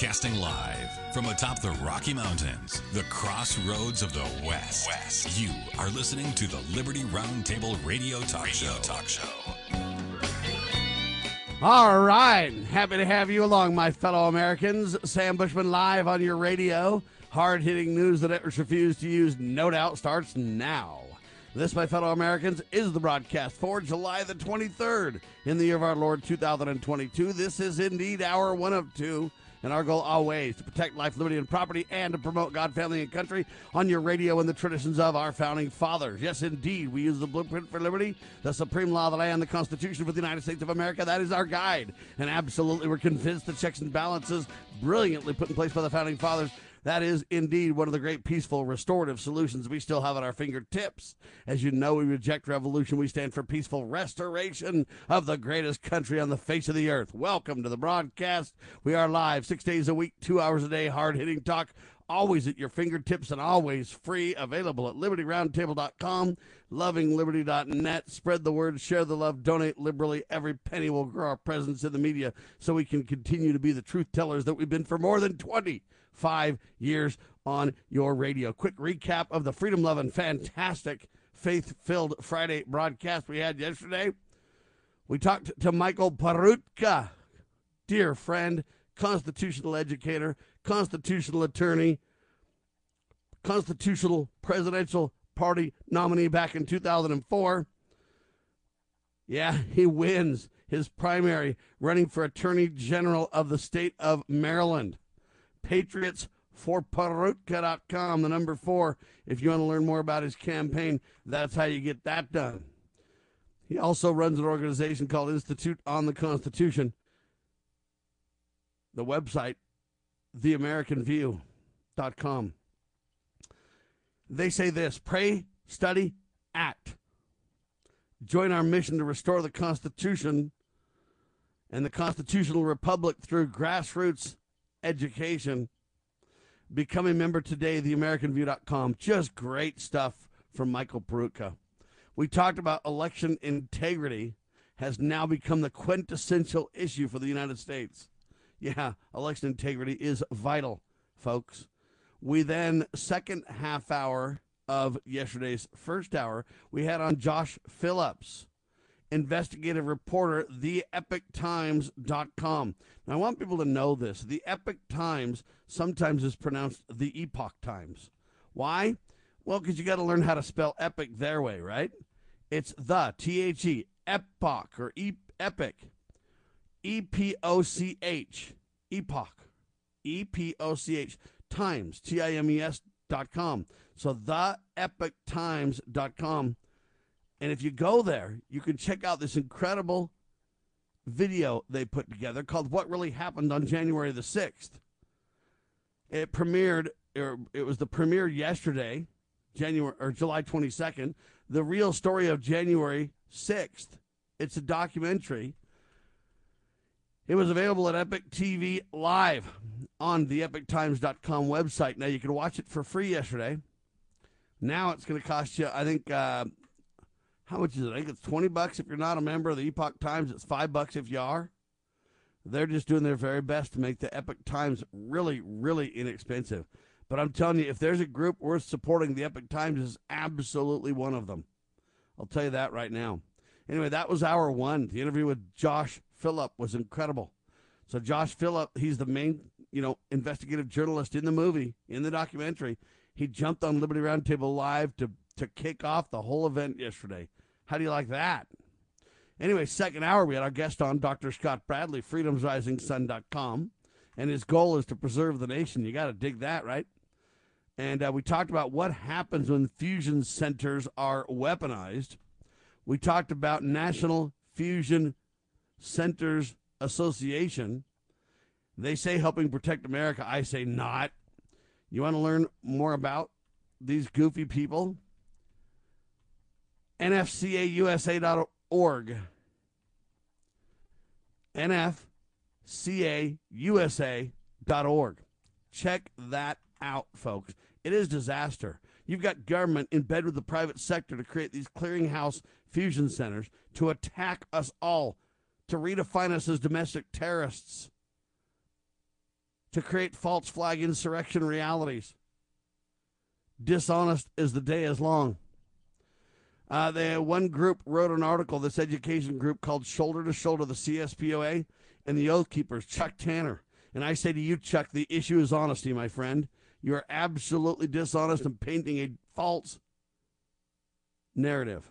Broadcasting live from atop the Rocky Mountains, the crossroads of the West. West. You are listening to the Liberty Roundtable Radio Talk radio Show. Talk Show. All right. Happy to have you along, my fellow Americans. Sam Bushman live on your radio. Hard hitting news that networks refuse to use, no doubt, starts now. This, my fellow Americans, is the broadcast for July the 23rd in the year of our Lord 2022. This is indeed our one of two. And our goal always to protect life, liberty, and property and to promote God, family, and country on your radio and the traditions of our founding fathers. Yes, indeed, we use the blueprint for liberty, the supreme law of the land, the Constitution for the United States of America. That is our guide. And absolutely, we're convinced the checks and balances brilliantly put in place by the founding fathers that is indeed one of the great peaceful restorative solutions we still have at our fingertips. As you know, we reject revolution. We stand for peaceful restoration of the greatest country on the face of the earth. Welcome to the broadcast. We are live six days a week, two hours a day, hard hitting talk always at your fingertips and always free, available at libertyroundtable.com, lovingliberty.net. Spread the word, share the love, donate liberally. Every penny will grow our presence in the media so we can continue to be the truth tellers that we've been for more than 20 five years on your radio. Quick recap of the freedom loving, fantastic, faith filled Friday broadcast we had yesterday. We talked to Michael Peroutka, dear friend, constitutional educator, constitutional attorney, constitutional presidential party nominee back in 2004. Yeah, he wins his primary running for Attorney General of the state of Maryland. Patriots for Peroutka.com, the number four. If you want to learn more about his campaign, that's how you get that done. He also runs an organization called Institute on the Constitution. The website, theamericanview.com. They say this pray, study, act. Join our mission to restore the Constitution and the constitutional republic through grassroots education. Become a member today, theamericanview.com. Just great stuff from Michael Peroutka. We talked about election integrity has now become the quintessential issue for the United States. Yeah, election integrity is vital, folks. We then, second half hour of yesterday's first hour, we had on Josh Phillips investigative reporter, theepictimes.com. Now, I want people to know this. The Epic Times sometimes is pronounced the Epoch Times. Why? Well, because you got to learn how to spell epic their way, right? It's the, T H E, epoch or e- epic, E P O C H, epoch, E P O C H, times, T I M E S dot com. So the epic dot and if you go there, you can check out this incredible video they put together called What Really Happened on January the 6th. It premiered, or it was the premiere yesterday, January or July 22nd. The real story of January 6th. It's a documentary. It was available at Epic TV Live on the epictimes.com website. Now you can watch it for free yesterday. Now it's going to cost you, I think, uh, how much is it? I think it's 20 bucks if you're not a member of the Epoch Times. It's 5 bucks if you are. They're just doing their very best to make the Epoch Times really, really inexpensive. But I'm telling you, if there's a group worth supporting, the Epoch Times is absolutely one of them. I'll tell you that right now. Anyway, that was hour one. The interview with Josh Phillip was incredible. So Josh Phillip, he's the main, you know, investigative journalist in the movie, in the documentary. He jumped on Liberty Roundtable Live to to kick off the whole event yesterday. How do you like that? Anyway, second hour, we had our guest on, Dr. Scott Bradley, freedomsrisingsun.com. And his goal is to preserve the nation. You got to dig that, right? And uh, we talked about what happens when fusion centers are weaponized. We talked about National Fusion Centers Association. They say helping protect America. I say not. You want to learn more about these goofy people? nfcausa.org. nfcausa.org. Check that out, folks. It is disaster. You've got government in bed with the private sector to create these clearinghouse fusion centers to attack us all, to redefine us as domestic terrorists. to create false flag insurrection realities. Dishonest as the day is long. Uh, the one group wrote an article, this education group called Shoulder to Shoulder, the CSPOA and the Oath Keepers, Chuck Tanner. And I say to you, Chuck, the issue is honesty, my friend. You are absolutely dishonest and painting a false narrative.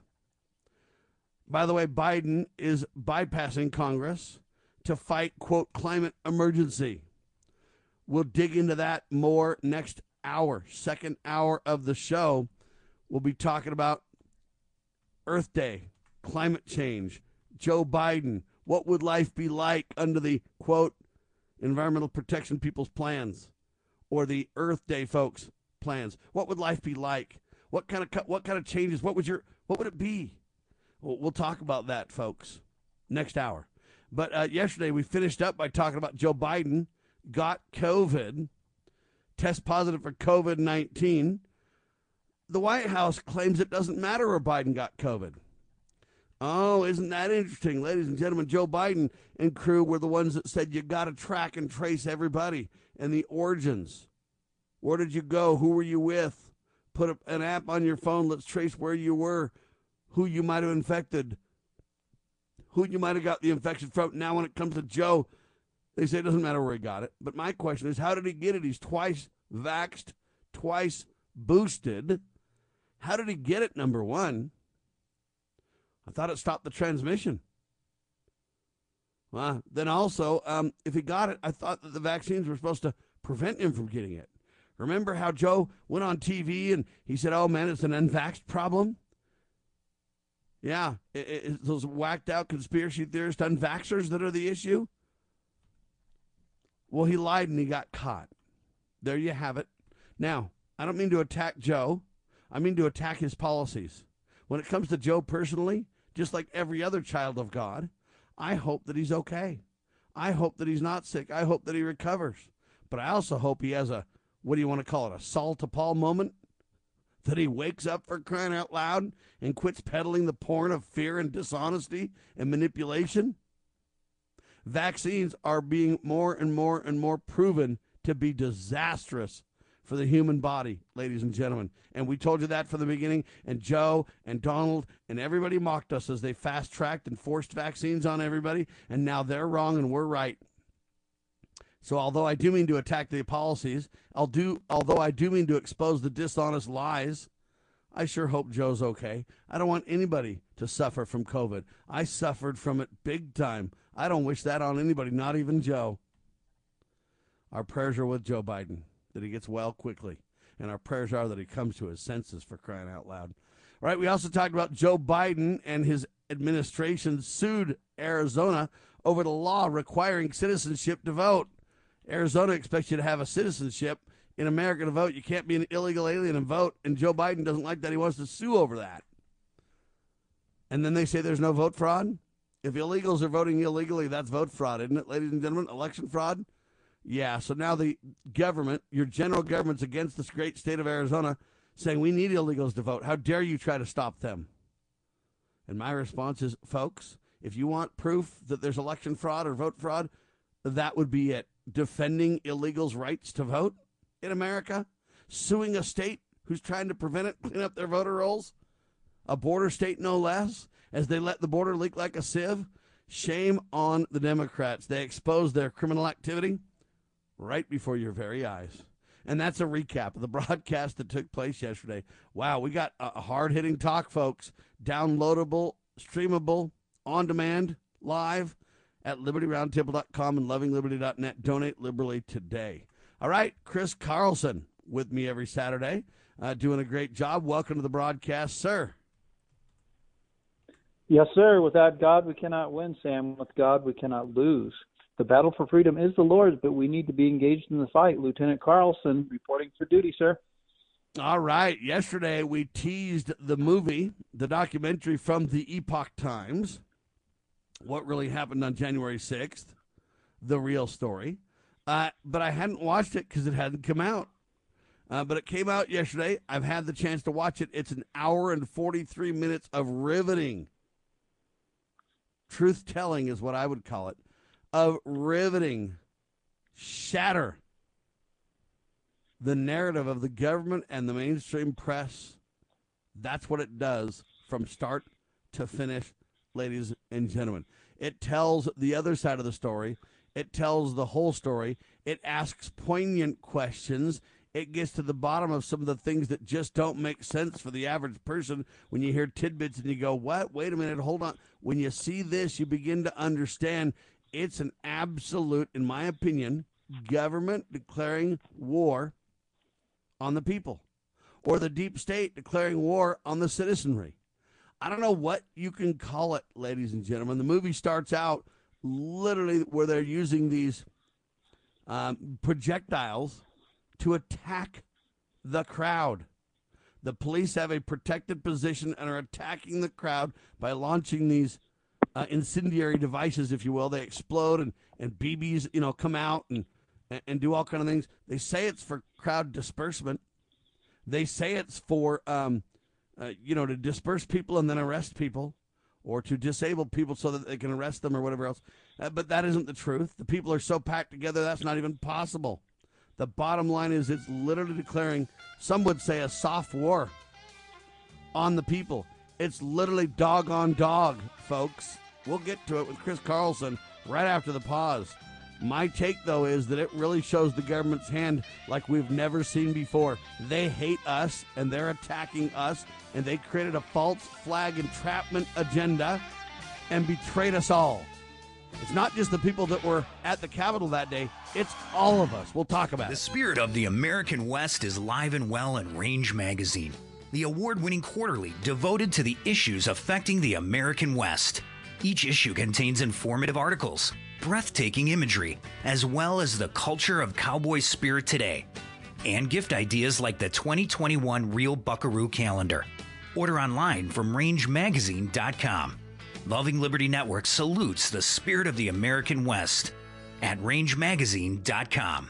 By the way, Biden is bypassing Congress to fight, quote, climate emergency. We'll dig into that more next hour, second hour of the show. We'll be talking about Earth Day, climate change, Joe Biden. What would life be like under the, quote, Environmental Protection People's plans or the Earth Day folks' plans? What would life be like? What kind of what kind of changes? What would your what would it be? We'll, we'll talk about that, folks, next hour. But uh, yesterday we finished up by talking about Joe Biden got COVID, test positive for COVID 19. The White House claims it doesn't matter where Biden got COVID. Oh, isn't that interesting? Ladies and gentlemen, Joe Biden and crew were the ones that said you got to track and trace everybody and the origins. Where did you go? Who were you with? Put an app on your phone. Let's trace where you were, who you might have infected, who you might have got the infection from. Now, when it comes to Joe, they say it doesn't matter where he got it. But my question is, how did he get it? He's twice vaxed, twice boosted. How did he get it, number one? I thought it stopped the transmission. Well, then also, um, if he got it, I thought that the vaccines were supposed to prevent him from getting it. Remember how Joe went on TV and he said, "Oh man, it's an unvaxxed problem." Yeah, it, it, those whacked out conspiracy theorists, unvaxxers that are the issue. Well, he lied and he got caught. There you have it. Now, I don't mean to attack Joe. I mean to attack his policies. When it comes to Joe personally, just like every other child of God, I hope that he's okay. I hope that he's not sick. I hope that he recovers. But I also hope he has a, what do you want to call it, a Saul to Paul moment? That he wakes up for crying out loud and quits peddling the porn of fear and dishonesty and manipulation? Vaccines are being more and more and more proven to be disastrous for the human body, ladies and gentlemen. And we told you that from the beginning. And Joe and Donald and everybody mocked us as they fast tracked and forced vaccines on everybody. And now they're wrong and we're right. So although I do mean to attack the policies, I'll do although I do mean to expose the dishonest lies, I sure hope Joe's okay. I don't want anybody to suffer from COVID. I suffered from it big time. I don't wish that on anybody, not even Joe. Our prayers are with Joe Biden that he gets well quickly. And our prayers are that he comes to his senses for crying out loud. All right, we also talked about Joe Biden and his administration sued Arizona over the law requiring citizenship to vote. Arizona expects you to have a citizenship in America to vote. You can't be an illegal alien and vote. And Joe Biden doesn't like that. He wants to sue over that. And then they say there's no vote fraud. If illegals are voting illegally, that's vote fraud, isn't it, ladies and gentlemen? Election fraud. Yeah, so now the government, your general government's against this great state of Arizona, saying we need illegals to vote. How dare you try to stop them? And my response is, folks, if you want proof that there's election fraud or vote fraud, that would be it. Defending illegals' rights to vote in America, suing a state who's trying to prevent it, clean up their voter rolls, a border state no less, as they let the border leak like a sieve. Shame on the Democrats. They expose their criminal activity right before your very eyes. And that's a recap of the broadcast that took place yesterday. Wow, we got a hard hitting talk, folks. Downloadable, streamable, on demand, live at libertyroundtable.com and lovingliberty.net. Donate liberally today. All right, Chris Carlson with me every Saturday, uh, doing a great job. Welcome to the broadcast, sir. Yes, sir. Without God, we cannot win, Sam. With God, we cannot lose. The battle for freedom is the Lord's, but we need to be engaged in the fight. Lieutenant Carlson reporting for duty, sir. All right. Yesterday we teased the movie, the documentary from the Epoch Times. What really happened on January 6th, the real story. Uh, but I hadn't watched it because it hadn't come out. Uh, but it came out yesterday. I've had the chance to watch it. It's an hour and 43 minutes of riveting. Truth telling is what I would call it of riveting, shatter the narrative of the government and the mainstream press. That's what it does from start to finish, ladies and gentlemen. It tells the other side of the story. It tells the whole story. It asks poignant questions. It gets to the bottom of some of the things that just don't make sense for the average person when you hear tidbits and you go, What? Wait a minute, hold on. When you see this, you begin to understand it's an absolute, in my opinion, government declaring war on the people or the deep state declaring war on the citizenry. I don't know what you can call it, ladies and gentlemen. The movie starts out literally where they're using these um, projectiles to attack the crowd. The police have a protected position and are attacking the crowd by launching these uh, incendiary devices, if you will. They explode and, and BBs, you know, come out and, and do all kind of things. They say it's for crowd disbursement. They say it's for, um, uh, you know, to disperse people and then arrest people or to disable people so that they can arrest them or whatever else. Uh, but that isn't the truth. The people are so packed together that's not even possible. The bottom line is it's literally declaring, some would say, a soft war on the people. It's literally dog on dog, folks. We'll get to it with Chris Carlson right after the pause. My take, though, is that it really shows the government's hand like we've never seen before. They hate us and they're attacking us, and they created a false flag entrapment agenda and betrayed us all. It's not just the people that were at the Capitol that day, it's all of us. We'll talk about the it. The spirit of the American West is live and well in Range Magazine, the award winning quarterly devoted to the issues affecting the American West. Each issue contains informative articles, breathtaking imagery, as well as the culture of cowboy spirit today, and gift ideas like the 2021 Real Buckaroo calendar. Order online from rangemagazine.com. Loving Liberty Network salutes the spirit of the American West at rangemagazine.com.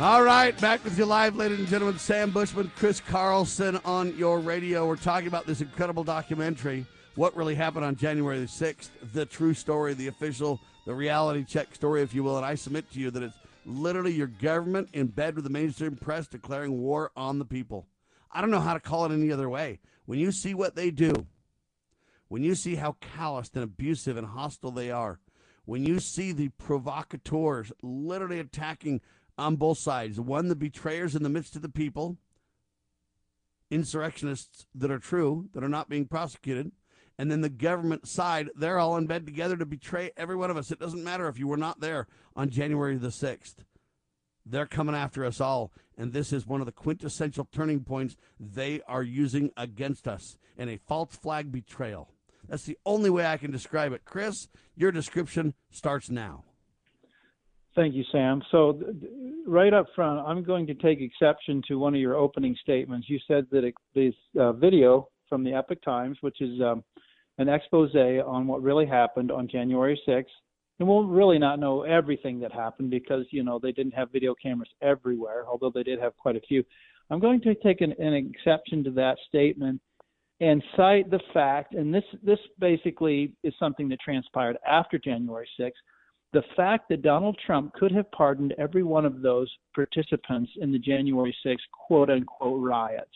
All right, back with you live, ladies and gentlemen. Sam Bushman, Chris Carlson on your radio. We're talking about this incredible documentary, What Really Happened on January the 6th, the true story, the official, the reality check story, if you will. And I submit to you that it's literally your government in bed with the mainstream press declaring war on the people. I don't know how to call it any other way. When you see what they do, when you see how calloused and abusive and hostile they are, when you see the provocateurs literally attacking on both sides. One, the betrayers in the midst of the people, insurrectionists that are true, that are not being prosecuted. And then the government side, they're all in bed together to betray every one of us. It doesn't matter if you were not there on January the 6th. They're coming after us all. And this is one of the quintessential turning points they are using against us in a false flag betrayal. That's the only way I can describe it. Chris, your description starts now. Thank you, Sam. So, right up front, I'm going to take exception to one of your opening statements. You said that it, this uh, video from the Epic Times, which is um, an expose on what really happened on January 6th. And we'll really not know everything that happened because, you know, they didn't have video cameras everywhere, although they did have quite a few. I'm going to take an, an exception to that statement and cite the fact, and this this basically is something that transpired after January 6th, the fact that Donald Trump could have pardoned every one of those participants in the January 6th quote unquote riots.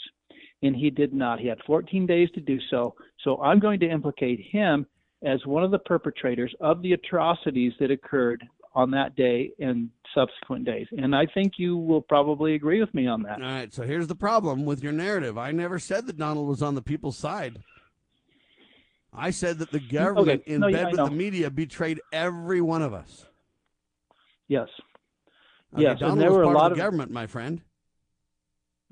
And he did not. He had 14 days to do so. So I'm going to implicate him as one of the perpetrators of the atrocities that occurred on that day and subsequent days. And I think you will probably agree with me on that. All right. So here's the problem with your narrative. I never said that Donald was on the people's side. I said that the government okay. in no, bed yeah, with the media betrayed every one of us. Yes. Okay, yes. Donald and there were a lot of the of government, my friend.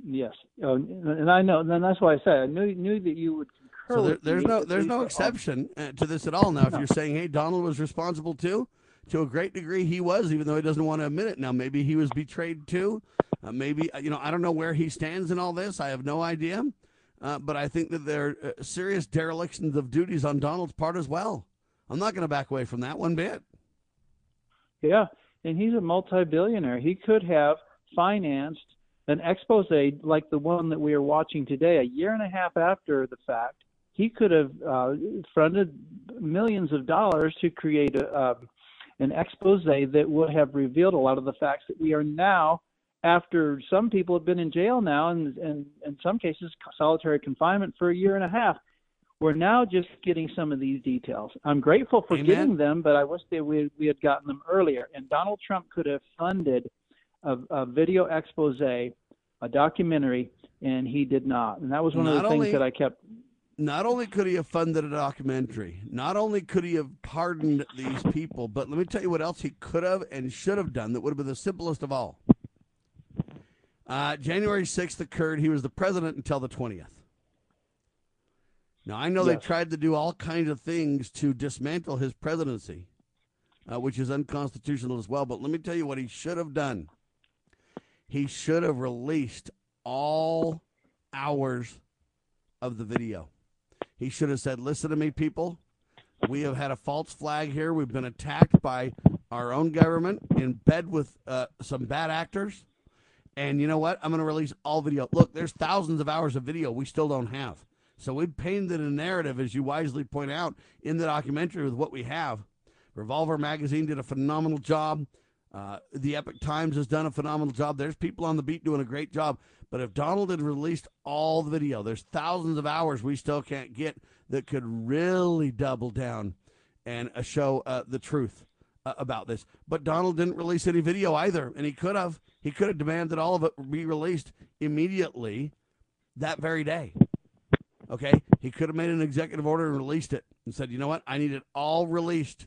Yes, uh, and I know, and that's why I said I knew knew that you would concur. So there, there's no there's no exception uh, to this at all. Now, if you're saying, hey, Donald was responsible too, to a great degree, he was, even though he doesn't want to admit it. Now, maybe he was betrayed too. Uh, maybe uh, you know I don't know where he stands in all this. I have no idea. Uh, but I think that there are uh, serious derelictions of duties on Donald's part as well. I'm not going to back away from that one bit. Yeah, and he's a multi-billionaire. He could have financed an expose like the one that we are watching today, a year and a half after the fact. He could have uh, funded millions of dollars to create a, uh, an expose that would have revealed a lot of the facts that we are now, after some people have been in jail now, and, and in some cases solitary confinement for a year and a half. We're now just getting some of these details. I'm grateful for Amen. getting them, but I wish that we, we had gotten them earlier. And Donald Trump could have funded a, a video expose, a documentary, and he did not. And that was one of Not the things that I kept. Not only could he have funded a documentary, not only could he have pardoned these people, but let me tell you what else he could have and should have done that would have been the simplest of all. Uh, January 6th occurred. He was the president until the 20th. Now, I know they tried to do all kinds of things to dismantle his presidency, uh, which is unconstitutional as well. But let me tell you what he should have done. He should have released all hours of the video. He should have said, Listen to me, people. We have had a false flag here. We've been attacked by our own government in bed with uh, some bad actors. And you know what? I'm going to release all video. Look, there's thousands of hours of video we still don't have. So we painted a narrative, as you wisely point out, in the documentary with what we have. Revolver Magazine did a phenomenal job. Uh, the Epic Times has done a phenomenal job. There's people on the beat doing a great job. But if Donald had released all the video, there's thousands of hours we still can't get that could really double down and uh, show uh, the truth uh, about this. But Donald didn't release any video either, and he could have. He could have demanded all of it be released immediately that very day. Okay, he could have made an executive order and released it and said, "You know what? I need it all released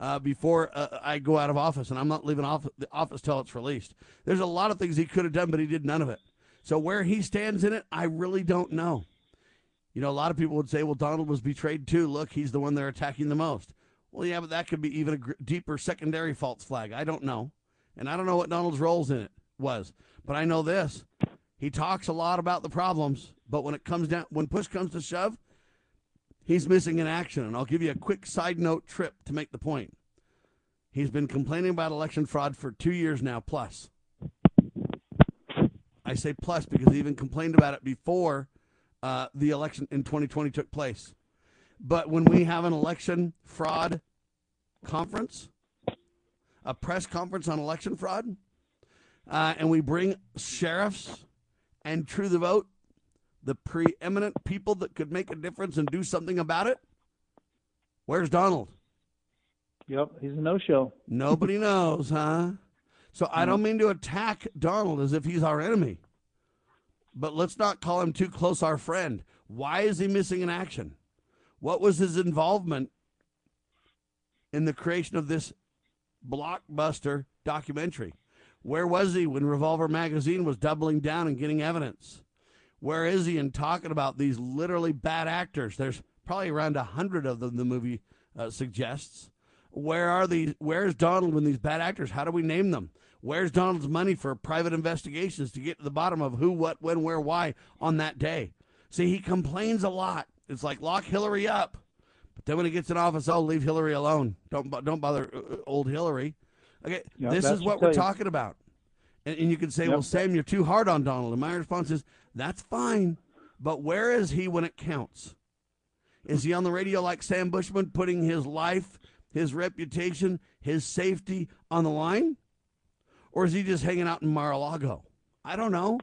uh, before uh, I go out of office, and I'm not leaving off the office till it's released." There's a lot of things he could have done, but he did none of it. So where he stands in it, I really don't know. You know, a lot of people would say, "Well, Donald was betrayed too. Look, he's the one they're attacking the most." Well, yeah, but that could be even a gr- deeper secondary false flag. I don't know, and I don't know what Donald's roles in it was, but I know this: he talks a lot about the problems, but when it comes down, when push comes to shove, he's missing in action. And I'll give you a quick side note trip to make the point. He's been complaining about election fraud for two years now, plus. I say plus because he even complained about it before uh, the election in 2020 took place. But when we have an election fraud conference, a press conference on election fraud, uh, and we bring sheriffs and True the Vote, the preeminent people that could make a difference and do something about it, where's Donald? Yep, he's a no-show. Nobody knows, huh? So I don't mean to attack Donald as if he's our enemy, but let's not call him too close our friend. Why is he missing in action? What was his involvement in the creation of this blockbuster documentary? Where was he when Revolver Magazine was doubling down and getting evidence? Where is he in talking about these literally bad actors? There's probably around a hundred of them. The movie uh, suggests. Where are these? Where's Donald when these bad actors? How do we name them? Where's Donald's money for private investigations to get to the bottom of who, what, when, where, why on that day? See, he complains a lot. It's like lock Hillary up. But then when he gets in office, oh, leave Hillary alone. Don't don't bother uh, old Hillary. Okay, Yep, this is what we're thing. talking about. And, and you can say, Yep. well, Sam, you're too hard on Donald. And my response is, that's fine. But where is he when it counts? Is he on the radio like Sam Bushman, putting his life, his reputation, his safety on the line? Or is he just hanging out in Mar-a-Lago? I don't know.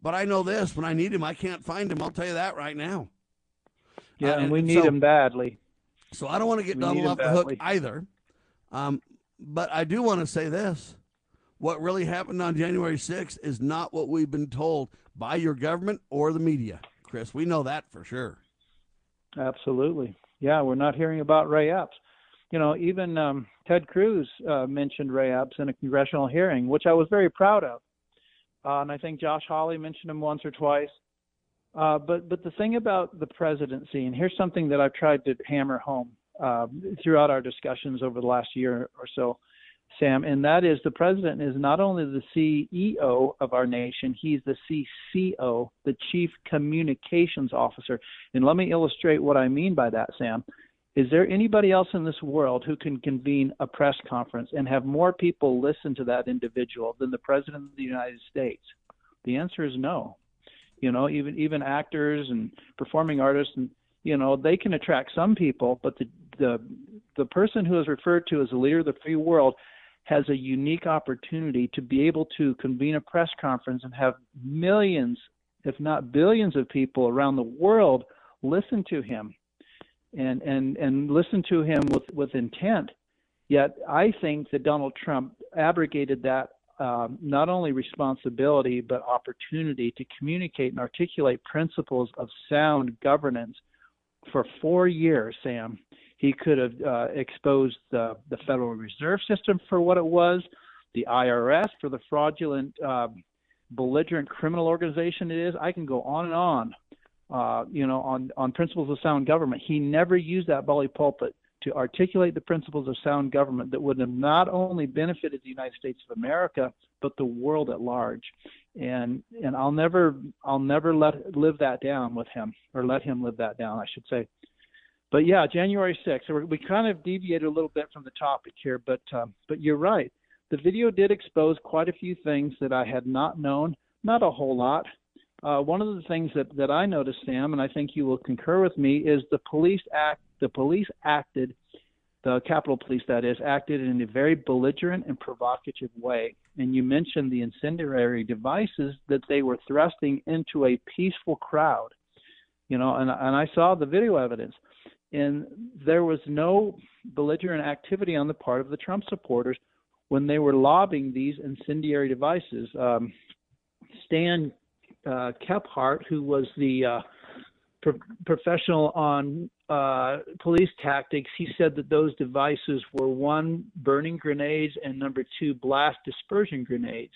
But I know this when I need him, I can't find him. I'll tell you that right now. Yeah, Uh, and we need so- him badly. So I don't want to get We Donald off the hook either. Um, but I do want to say this. What really happened on January 6th is not what we've been told by your government or the media. Chris, we know that for sure. Absolutely. Yeah, we're not hearing about Ray Epps. You know, even um, Ted Cruz uh, mentioned Ray Epps in a congressional hearing, which I was very proud of. Uh, and I think Josh Hawley mentioned him once or twice. Uh, but but the thing about the presidency, and here's something that I've tried to hammer home uh, throughout our discussions over the last year or so, Sam, and that is the president is not only the CEO of our nation, he's the CCO, the Chief Communications Officer. And let me illustrate what I mean by that, Sam. Is there anybody else in this world who can convene a press conference and have more people listen to that individual than the President of the United States? The answer is no. You know, even even actors and performing artists and you know, they can attract some people, but the the the person who is referred to as the leader of the free world has a unique opportunity to be able to convene a press conference and have millions, if not billions of people around the world listen to him and and and listen to him with with intent. Yet I think that Donald Trump abrogated that um, not only responsibility but opportunity to communicate and articulate principles of sound governance for four years. Sam, he could have uh, exposed the the Federal Reserve System for what it was, the IRS for the fraudulent, uh, belligerent criminal organization it is. I can go on and on uh, you know, on, on principles of sound government. He never used that bully pulpit to articulate the principles of sound government that would have not only benefited the United States of America, but the world at large. And and I'll never I'll never let live that down with him or let him live that down, I should say. But yeah, January 6th. So we we kind of deviated a little bit from the topic here, but um, but you're right. The video did expose quite a few things that I had not known. Not a whole lot, uh, one of the things that, that I noticed, Sam, and I think you will concur with me, is the police act. The police acted, the Capitol Police, that is, acted in a very belligerent and provocative way. And you mentioned the incendiary devices that they were thrusting into a peaceful crowd. You know, and and I saw the video evidence, and there was no belligerent activity on the part of the Trump supporters when they were lobbing these incendiary devices. Um, Stan uh, Kephart, who was the uh, pro- professional on uh, police tactics, he said that those devices were one, burning grenades, and number two, blast dispersion grenades.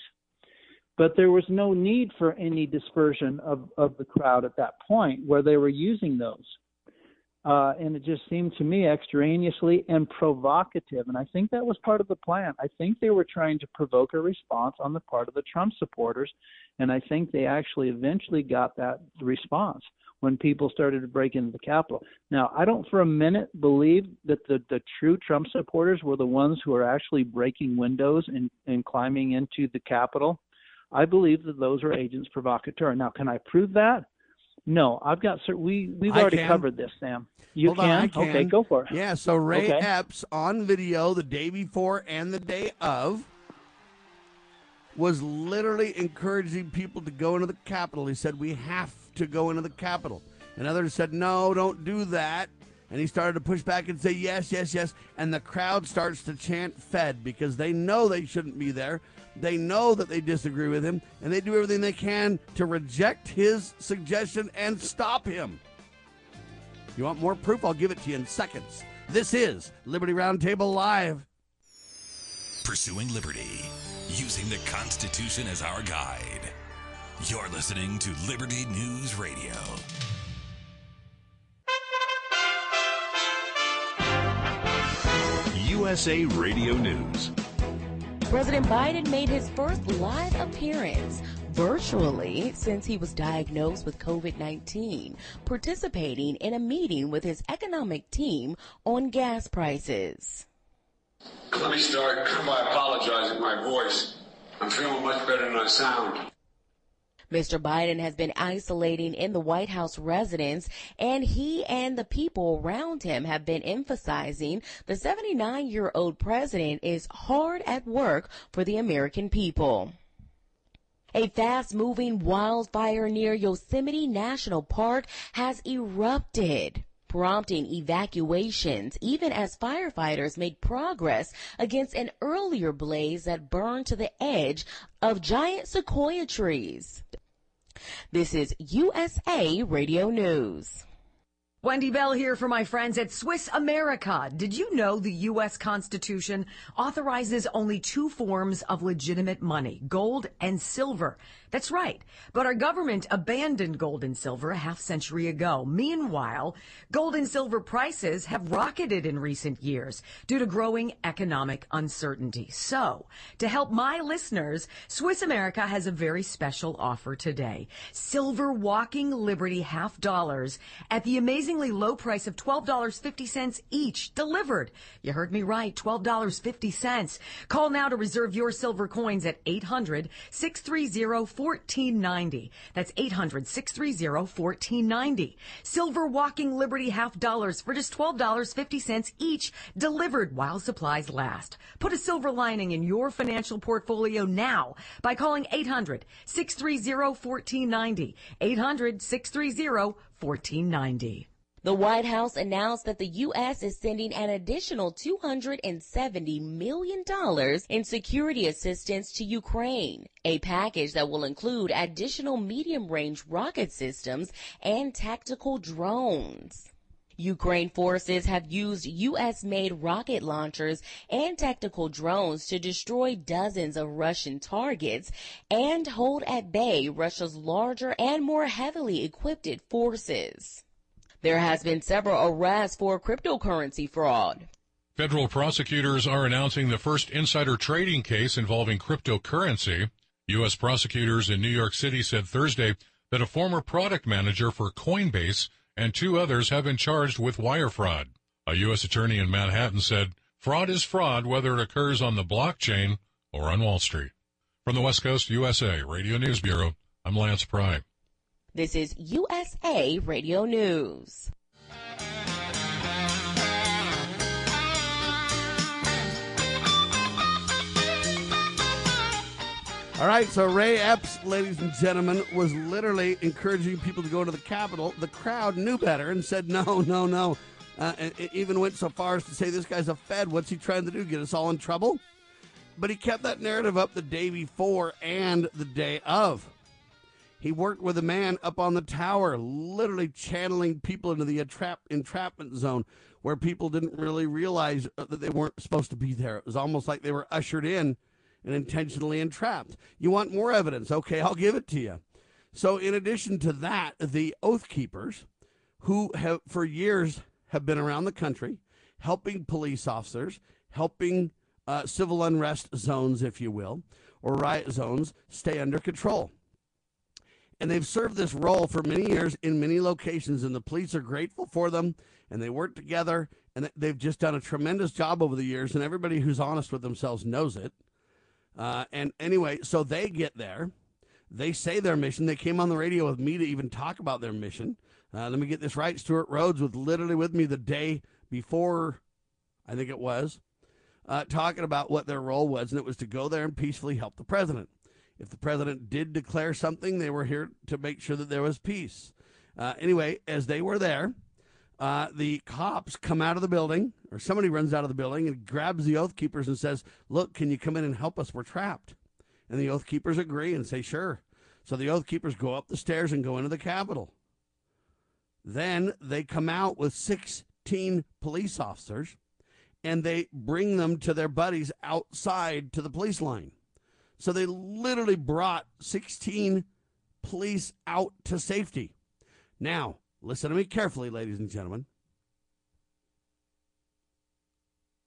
But there was no need for any dispersion of, of the crowd at that point where they were using those. Uh, and it just seemed to me extraneously and provocative. And I think that was part of the plan. I think they were trying to provoke a response on the part of the Trump supporters. And I think they actually eventually got that response when people started to break into the Capitol. Now, I don't for a minute believe that the, the true Trump supporters were the ones who are actually breaking windows and, and climbing into the Capitol. I believe that those were agents provocateur. Now, can I prove that? No, I've got. cer- We we've I already can. covered this, Sam. You on, can. Okay, go for it. Yeah, so Ray Okay. Epps on video the day before and the day of was literally encouraging people to go into the Capitol. He said, We have to go into the Capitol. And others said, No, don't do that. And he started to push back and say, Yes, yes, yes. And the crowd starts to chant Fed because they know they shouldn't be there. They know that they disagree with him, and they do everything they can to reject his suggestion and stop him. You want more proof? I'll give it to you in seconds. This is Liberty Roundtable Live. Pursuing liberty, using the Constitution as our guide. You're listening to Liberty News Radio. USA Radio News. President Biden made his first live appearance. virtually since he was diagnosed with COVID 19, participating in a meeting with his economic team on gas prices. Let me start by apologizing my voice. I'm feeling much better than I sound. Mr. Biden has been isolating in the White House residence, and he and the people around him have been emphasizing the 79 year old president is hard at work for the American people. A fast moving wildfire near Yosemite National Park has erupted prompting evacuations even as firefighters made progress against an earlier blaze that burned to the edge of giant sequoia trees. This is USA Radio News. Wendy Bell here for my friends at Swiss America. Did you know the U.S. Constitution authorizes only two forms of legitimate money, gold and silver? That's right. But our government abandoned gold and silver a half century ago. Meanwhile, gold and silver prices have rocketed in recent years due to growing economic uncertainty. So, to help my listeners, Swiss America has a very special offer today. Silver walking Liberty half dollars at the amazingly low price of $12.50 each delivered. You heard me right, $12.50. Call now to reserve your silver coins at 800 630 1490. That's 800 630 1490. Silver Walking Liberty half dollars for just $12.50 each, delivered while supplies last. Put a silver lining in your financial portfolio now by calling 800 630 1490. 800 630 1490. The White House announced that the U.S. is sending an additional $270 million in security assistance to Ukraine, a package that will include additional medium range rocket systems and tactical drones. Ukraine forces have used U.S. made rocket launchers and tactical drones to destroy dozens of Russian targets and hold at bay Russia's larger and more heavily equipped forces. There has been several arrests for cryptocurrency fraud. Federal prosecutors are announcing the first insider trading case involving cryptocurrency. U.S. prosecutors in New York City said Thursday that a former product manager for Coinbase and two others have been charged with wire fraud. A U.S. attorney in Manhattan said, fraud is fraud whether it occurs on the blockchain or on Wall Street. From the West Coast USA Radio News Bureau, I'm Lance Pry. This is USA Radio News. All right, so Ray Epps, ladies and gentlemen, was literally encouraging people to go to the Capitol. The crowd knew better and said, no, no, no. Uh, it even went so far as to say, this guy's a Fed. What's he trying to do? Get us all in trouble? But he kept that narrative up the day before and the day of. He worked with a man up on the tower, literally channeling people into the entrap- entrapment zone where people didn't really realize uh, that they weren't supposed to be there. It was almost like they were ushered in and intentionally entrapped. You want more evidence? Okay, I'll give it to you. So, in addition to that, the Oath Keepers, who have for years have been around the country helping police officers, helping uh, civil unrest zones, if you will, or riot zones, stay under control. And they've served this role for many years in many locations, and the police are grateful for them, and they work together, and they've just done a tremendous job over the years, and everybody who's honest with themselves knows it. Uh, and anyway, so they get there. They say their mission. They came on the radio with me to even talk about their mission. Uh, let me get this right. Stewart Rhodes was literally with me the day before, I think it was, uh, talking about what their role was, and it was to go there and peacefully help the president. If the president did declare something, they were here to make sure that there was peace. Uh, anyway, as they were there, uh, the cops come out of the building, or somebody runs out of the building and grabs the oath keepers and says, Look, can you come in and help us? We're trapped. And the oath keepers agree and say, Sure. So the oath keepers go up the stairs and go into the Capitol. Then they come out with 16 police officers and they bring them to their buddies outside to the police line. So they literally brought 16 police out to safety. Now, listen to me carefully, ladies and gentlemen.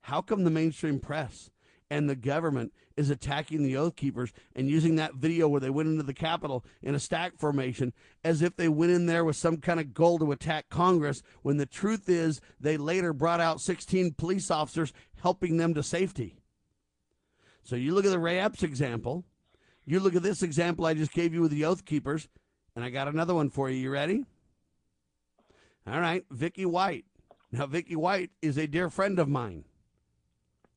How come the mainstream press and the government is attacking the Oath Keepers and using that video where they went into the Capitol in a stack formation as if they went in there with some kind of goal to attack Congress, when the truth is they later brought out 16 police officers helping them to safety. So you look at the Ray Epps example, you look at this example I just gave you with the Oath Keepers, and I got another one for you. You ready? All right, Vicky White. Now, Vicky White is a dear friend of mine.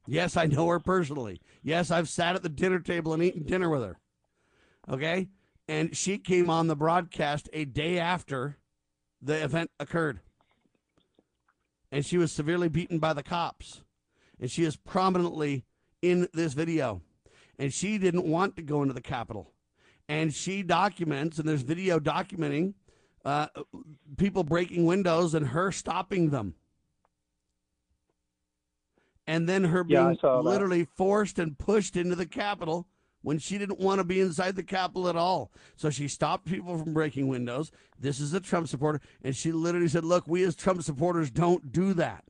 Yes, I know her personally. Yes, I've sat at the dinner table and eaten dinner with her. Okay? And she came on the broadcast a day after the event occurred. And she was severely beaten by the cops. And she is prominently in this video. And she didn't want to go into the Capitol. And she documents, and there's video documenting uh, people breaking windows and her stopping them and then her being literally forced and pushed into the Capitol when she didn't want to be inside the Capitol at all. So she stopped people from breaking windows. This is a Trump supporter. And she literally said, Look, we as Trump supporters don't do that.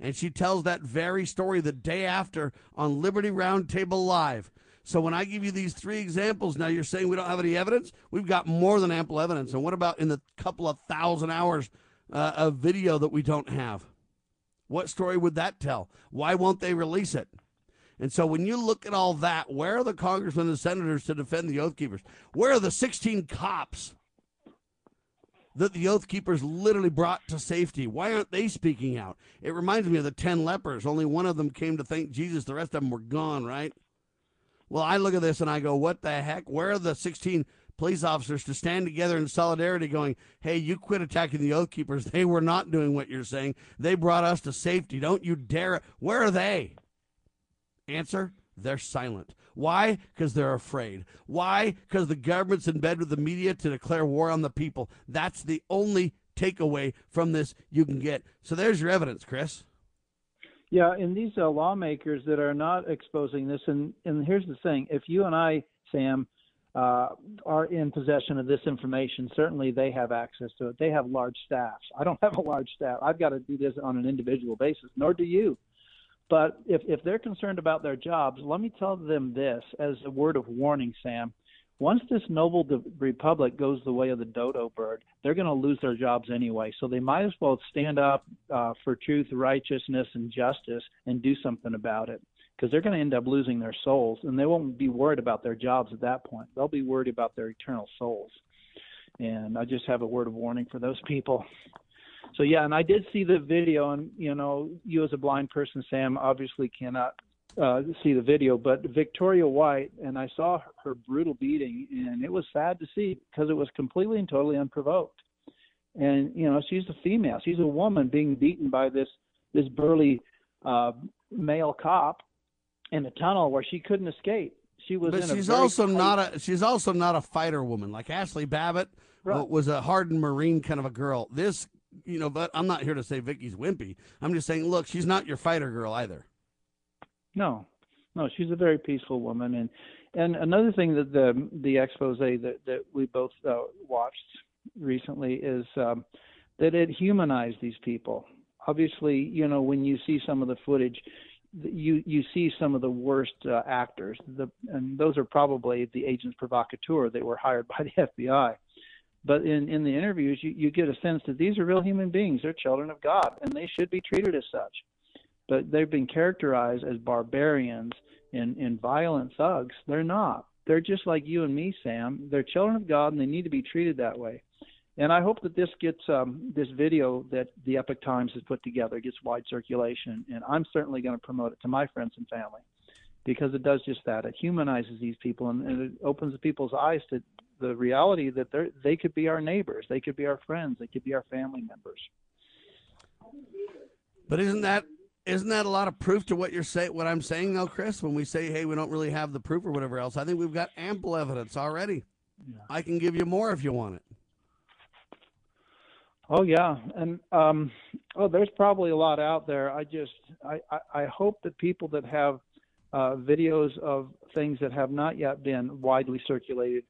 And she tells that very story the day after on Liberty Roundtable Live. So when I give you these three examples, now you're saying we don't have any evidence? We've got more than ample evidence. And what about in the couple of thousand hours uh, of video that we don't have? What story would that tell? Why won't they release it? And so when you look at all that, where are the congressmen and senators to defend the Oath Keepers? Where are the 16 cops that the Oath Keepers literally brought to safety? Why aren't they speaking out? It reminds me of the 10 lepers. Only one of them came to thank Jesus, the rest of them were gone, right? Well, I look at this and I go, what the heck? Where are the 16 police officers to stand together in solidarity going, hey, you quit attacking the Oath Keepers. They were not doing what you're saying. They brought us to safety. Don't you dare. Where are they? Answer they're silent. Why? Because they're afraid. Why? Because the government's in bed with the media to declare war on the people. That's the only takeaway from this you can get. So there's your evidence, Chris. Yeah, and these uh, lawmakers that are not exposing this, and and here's the thing: if you and I, Sam, uh, are in possession of this information, certainly they have access to it. They have large staffs. I don't have a large staff. I've got to do this on an individual basis. Nor do you. But if if they're concerned about their jobs, let me tell them this as a word of warning, Sam. Once this noble de- republic goes the way of the dodo bird, they're going to lose their jobs anyway. So they might as well stand up uh, for truth, righteousness, and justice and do something about it because they're going to end up losing their souls and they won't be worried about their jobs at that point. They'll be worried about their eternal souls. And I just have a word of warning for those people. So yeah, and I did see the video, and you know, you as a blind person, Sam, obviously cannot uh, see the video, but Victoria White, and I saw her brutal beating, and it was sad to see because it was completely and totally unprovoked. And you know, she's a female, she's a woman being beaten by this this burly uh, male cop in a tunnel where she couldn't escape. She was But in a she's also tight- not a she's also not a fighter woman like Ashley Babbitt Right. was a hardened Marine kind of a girl. This, you know, but I'm not here to say Vicky's wimpy. I'm just saying, look, she's not your fighter girl either. No, no, she's a very peaceful woman, and and another thing that the the expose that that we both uh, watched recently is um, that it humanized these people. Obviously, you know when you see some of the footage, you you see some of the worst uh, actors. The and those are probably the agents provocateur that were hired by the FBI. But in in the interviews, you you get a sense that these are real human beings. They're children of God, and they should be treated as such but they've been characterized as barbarians and, and violent thugs. They're not. They're just like you and me, Sam. They're children of God, and they need to be treated that way. And I hope that this gets um, this video that the Epoch Times has put together gets wide circulation. And I'm certainly going to promote it to my friends and family because it does just that. It humanizes these people and, and it opens people's eyes to the reality that they they could be our neighbors, they could be our friends, they could be our family members. But isn't that isn't that a lot of proof to what you're saying? What I'm saying though, Chris, when we say, hey, we don't really have the proof or whatever else, I think we've got ample evidence already. I can give you more if you want it. Oh yeah, and um, oh, there's probably a lot out there. I just I, I, I hope that people that have uh, videos of things that have not yet been widely circulated,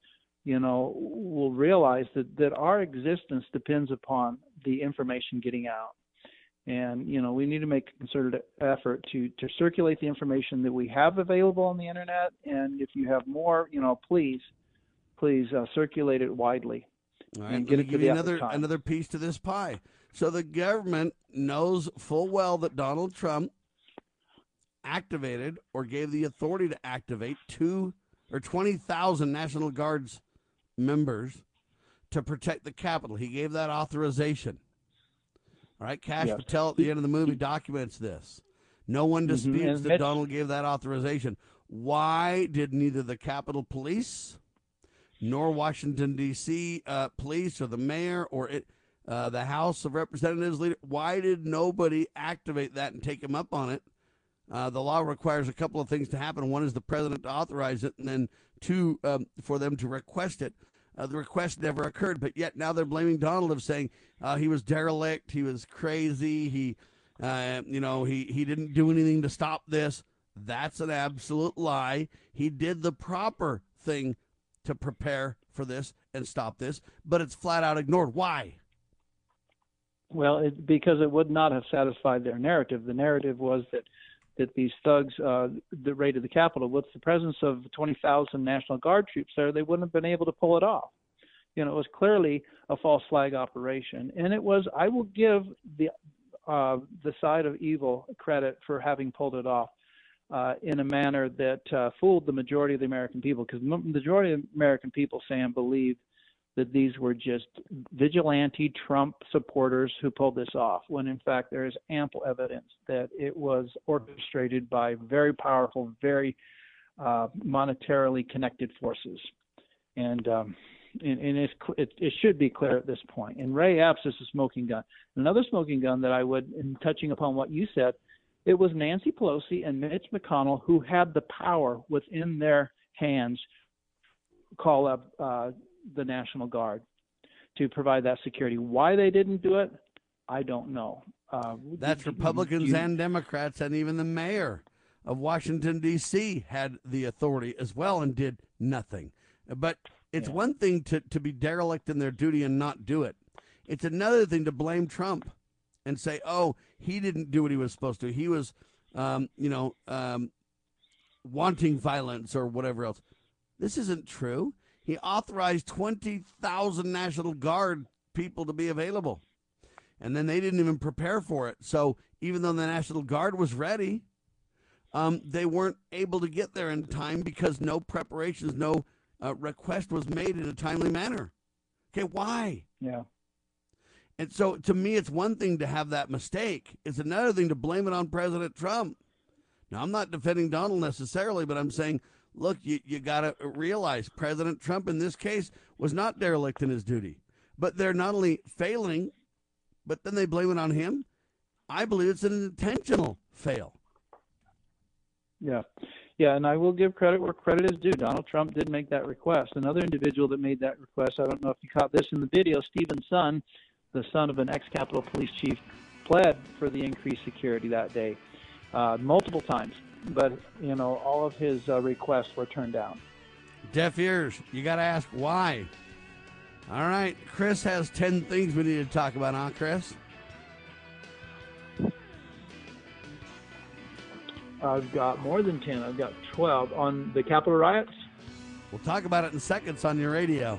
you know, will realize that that our existence depends upon the information getting out. And you know, we need to make a concerted effort to to circulate the information that we have available on the internet. And if you have more, you know, please, please uh, circulate it widely All right, and get it to give the you another another piece to this pie. So the government knows full well that Donald Trump activated or gave the authority to activate two or twenty thousand National Guards members to protect the Capitol. He gave that authorization. All right, Kash Yes. Patel at the end of the movie documents this. No one Mhm, disputes and that Donald gave that authorization. Why did neither the Capitol Police nor Washington D.C. Uh, police or the mayor or it, uh, the House of Representatives leader. Why did nobody activate that and take him up on it? Uh, the law requires a couple of things to happen. One is the president to authorize it, and then two um, for them to request it. Uh, the request never occurred, but yet now they're blaming Donald of saying uh, he was derelict, he was crazy, he, uh, you know, he he didn't do anything to stop this. That's an absolute lie. He did the proper thing to prepare for this and stop this, but it's flat out ignored. Why? Well, it, because it would not have satisfied their narrative. The narrative was that that these thugs uh, that raided the Capitol, with the presence of 20,000 National Guard troops there, they wouldn't have been able to pull it off. You know, it was clearly a false flag operation, and it was. I will give the uh, the side of evil credit for having pulled it off uh, in a manner that uh, fooled the majority of the American people, because the majority of American people, Sam, believed that these were just vigilante Trump supporters who pulled this off, when in fact there is ample evidence that it was orchestrated by very powerful, very uh, monetarily connected forces. And, um, and, and it's, it, it should be clear at this point. And Ray Epps is a smoking gun. Another smoking gun that I would, in touching upon what you said, it was Nancy Pelosi and Mitch McConnell who had the power within their hands call up uh, the National Guard to provide that security. Why they didn't do it, I don't know. Uh, That's you- Republicans you- and Democrats, and even the mayor of Washington, D.C., had the authority as well and did nothing. But it's one thing to, to be derelict in their duty and not do it, it's another thing to blame Trump and say, oh, he didn't do what he was supposed to. He was, um, you know, um, wanting violence or whatever else. This isn't true. He authorized 20,000 National Guard people to be available. And then they didn't even prepare for it. So even though the National Guard was ready, um, they weren't able to get there in time because no preparations, no uh, request was made in a timely manner. Okay, why? Yeah. And so to me, it's one thing to have that mistake, it's another thing to blame it on President Trump. Now, I'm not defending Donald necessarily, but I'm saying, look, you, you got to realize President Trump in this case was not derelict in his duty. But they're not only failing, but then they blame it on him. I believe it's an intentional fail. Yeah. Yeah, and I will give credit where credit is due. Donald Trump did make that request. Another individual that made that request, I don't know if you caught this in the video, Steven Sund, the son of an ex Capitol Police chief, pled for the increased security that day uh, multiple times. But, you know, all of his uh, requests were turned down. Deaf ears. You got to ask why. All right. Chris has 10 things we need to talk about, huh, Chris? I've got more than 10. I've got 12 on the Capitol riots. We'll talk about it in seconds on your radio.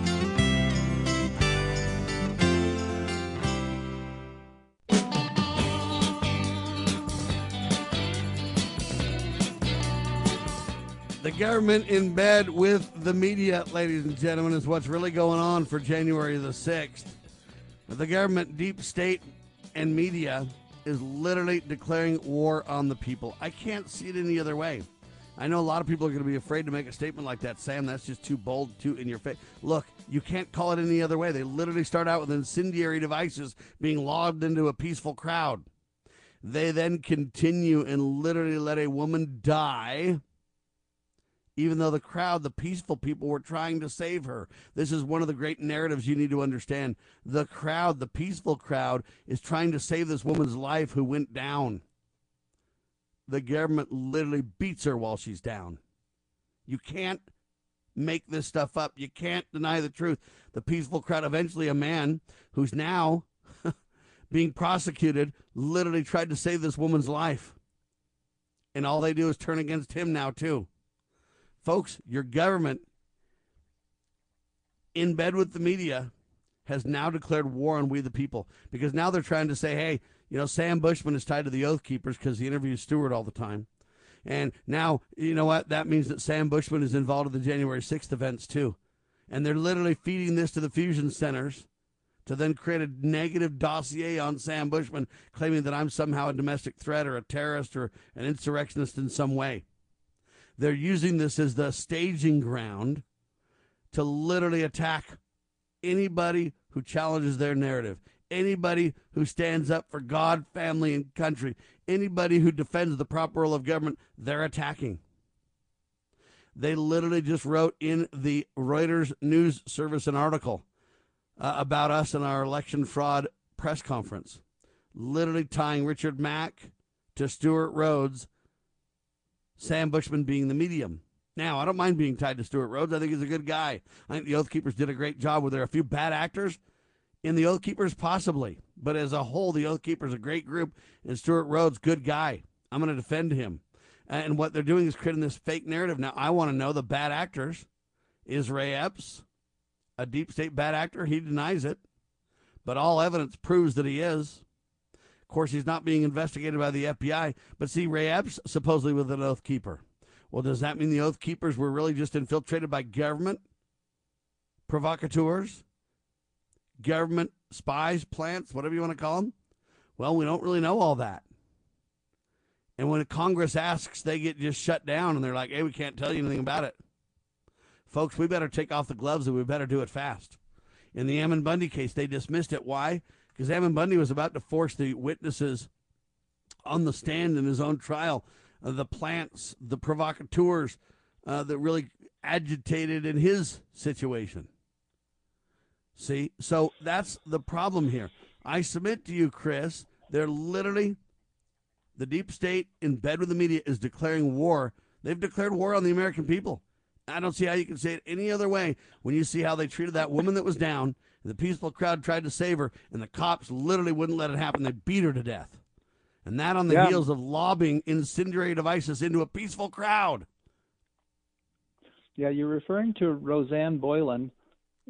Government in bed with the media, ladies and gentlemen, is what's really going on for January the 6th. The government, deep state, and media is literally declaring war on the people. I can't see it any other way. I know a lot of people are going to be afraid to make a statement like that. Sam, that's just too bold, too in your face. Look, you can't call it any other way. They literally start out with incendiary devices being lobbed into a peaceful crowd. They then continue and literally let a woman die even though the crowd, the peaceful people, were trying to save her. This is one of the great narratives you need to understand. The crowd, the peaceful crowd, is trying to save this woman's life who went down. The government literally beats her while she's down. You can't make this stuff up. You can't deny the truth. The peaceful crowd, eventually, a man who's now being prosecuted, literally tried to save this woman's life. And all they do is turn against him now, too. Folks, your government, in bed with the media, has now declared war on we the people because now they're trying to say, hey, you know, Sam Bushman is tied to the Oath Keepers because he interviews Stewart all the time. And now, you know what? That means that Sam Bushman is involved in the January 6th events too. And they're literally feeding this to the fusion centers to then create a negative dossier on Sam Bushman, claiming that I'm somehow a domestic threat or a terrorist or an insurrectionist in some way. They're using this as the staging ground to literally attack anybody who challenges their narrative, anybody who stands up for God, family, and country, anybody who defends the proper role of government, they're attacking. They literally just wrote in the Reuters news service an article uh, about us and our election fraud press conference, literally tying Richard Mack to Stewart Rhodes Sam Bushman being the medium. Now, I don't mind being tied to Stewart Rhodes. I think he's a good guy. I think the Oath Keepers did a great job. Were there a few bad actors in the Oath Keepers? Possibly. But as a whole, the Oath Keepers a great group, and Stewart Rhodes, good guy. I'm going to defend him. And what they're doing is creating this fake narrative. Now, I want to know the bad actors. Is Ray Epps a deep state bad actor? He denies it. But all evidence proves that he is course, he's not being investigated by the FBI. But see, Ray Epps supposedly with an oath keeper. Well, does that mean the oath keepers were really just infiltrated by government provocateurs, government spies, plants, whatever you want to call them? Well, we don't really know all that. And when Congress asks, they get just shut down and they're like, hey, we can't tell you anything about it. Folks, we better take off the gloves and we better do it fast. In the Ammon Bundy case, they dismissed it. Why? Because Ammon Bundy was about to force the witnesses on the stand in his own trial, uh, the plants, the provocateurs uh, that really agitated in his situation. See, so that's the problem here. I submit to you, Chris, they're literally the deep state in bed with the media is declaring war. They've declared war on the American people. I don't see how you can say it any other way when you see how they treated that woman that was down the peaceful crowd tried to save her, and the cops literally wouldn't let it happen. They beat her to death. And that on the yeah. heels of lobbing incendiary devices into a peaceful crowd. Yeah, you're referring to Rosanne Boyland,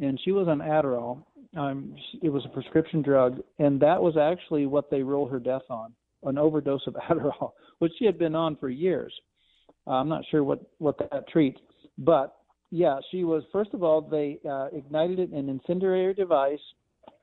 and she was on Adderall. Um, it was a prescription drug, and that was actually what they ruled her death on an overdose of Adderall, which she had been on for years. Uh, I'm not sure what, what that treats, but yeah, she was. First of all, they uh, ignited an incendiary device,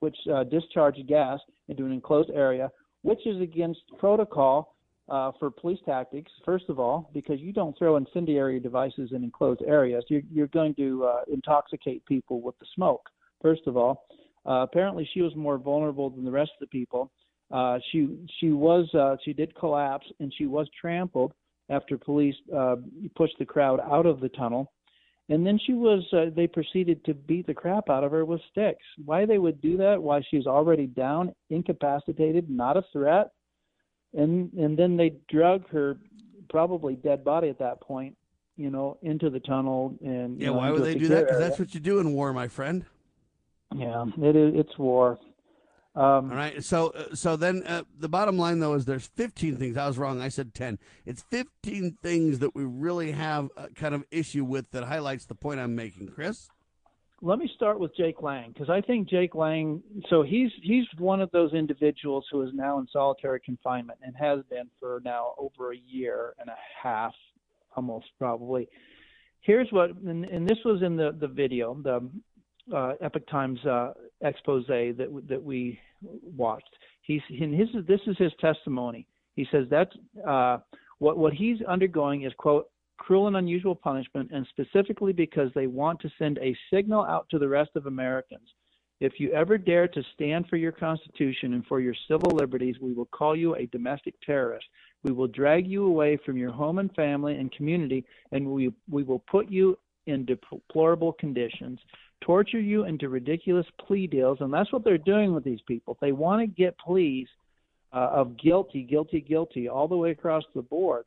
which uh, discharged gas into an enclosed area, which is against protocol uh, for police tactics. First of all, because you don't throw incendiary devices in enclosed areas, you're, you're going to uh, intoxicate people with the smoke. First of all, uh, apparently she was more vulnerable than the rest of the people. Uh, she she was uh, she did collapse and she was trampled after police uh, pushed the crowd out of the tunnel. And then she was uh, they proceeded to beat the crap out of her with sticks. Why they would do that? Why she's already down, incapacitated, not a threat. And and then they drug her probably dead body at that point, you know, into the tunnel and Yeah, you know, why would they do that? Because that's what you do in war, my friend. Yeah, it is. It's war. Um, All right. So, uh, so then uh, the bottom line though is there's 15 things. I was wrong. I said 10. It's 15 things that we really have a kind of issue with that highlights the point I'm making, Chris. let me start with Jake Lang because I think Jake Lang. So he's he's one of those individuals who is now in solitary confinement and has been for now over a year and a half, almost probably. Here's what, and, and this was in the the video, the uh, Epoch Times uh, expose that that we watched. He's and his this is his testimony. He says that's uh, what what he's undergoing is quote cruel and unusual punishment, and specifically because they want to send a signal out to the rest of Americans. If you ever dare to stand for your Constitution and for your civil liberties, we will call you a domestic terrorist. We will drag you away from your home and family and community, and we, we will put you in deplorable conditions, torture you into ridiculous plea deals. And that's what they're doing with these people. They want to get pleas uh, of guilty, guilty, guilty, all the way across the board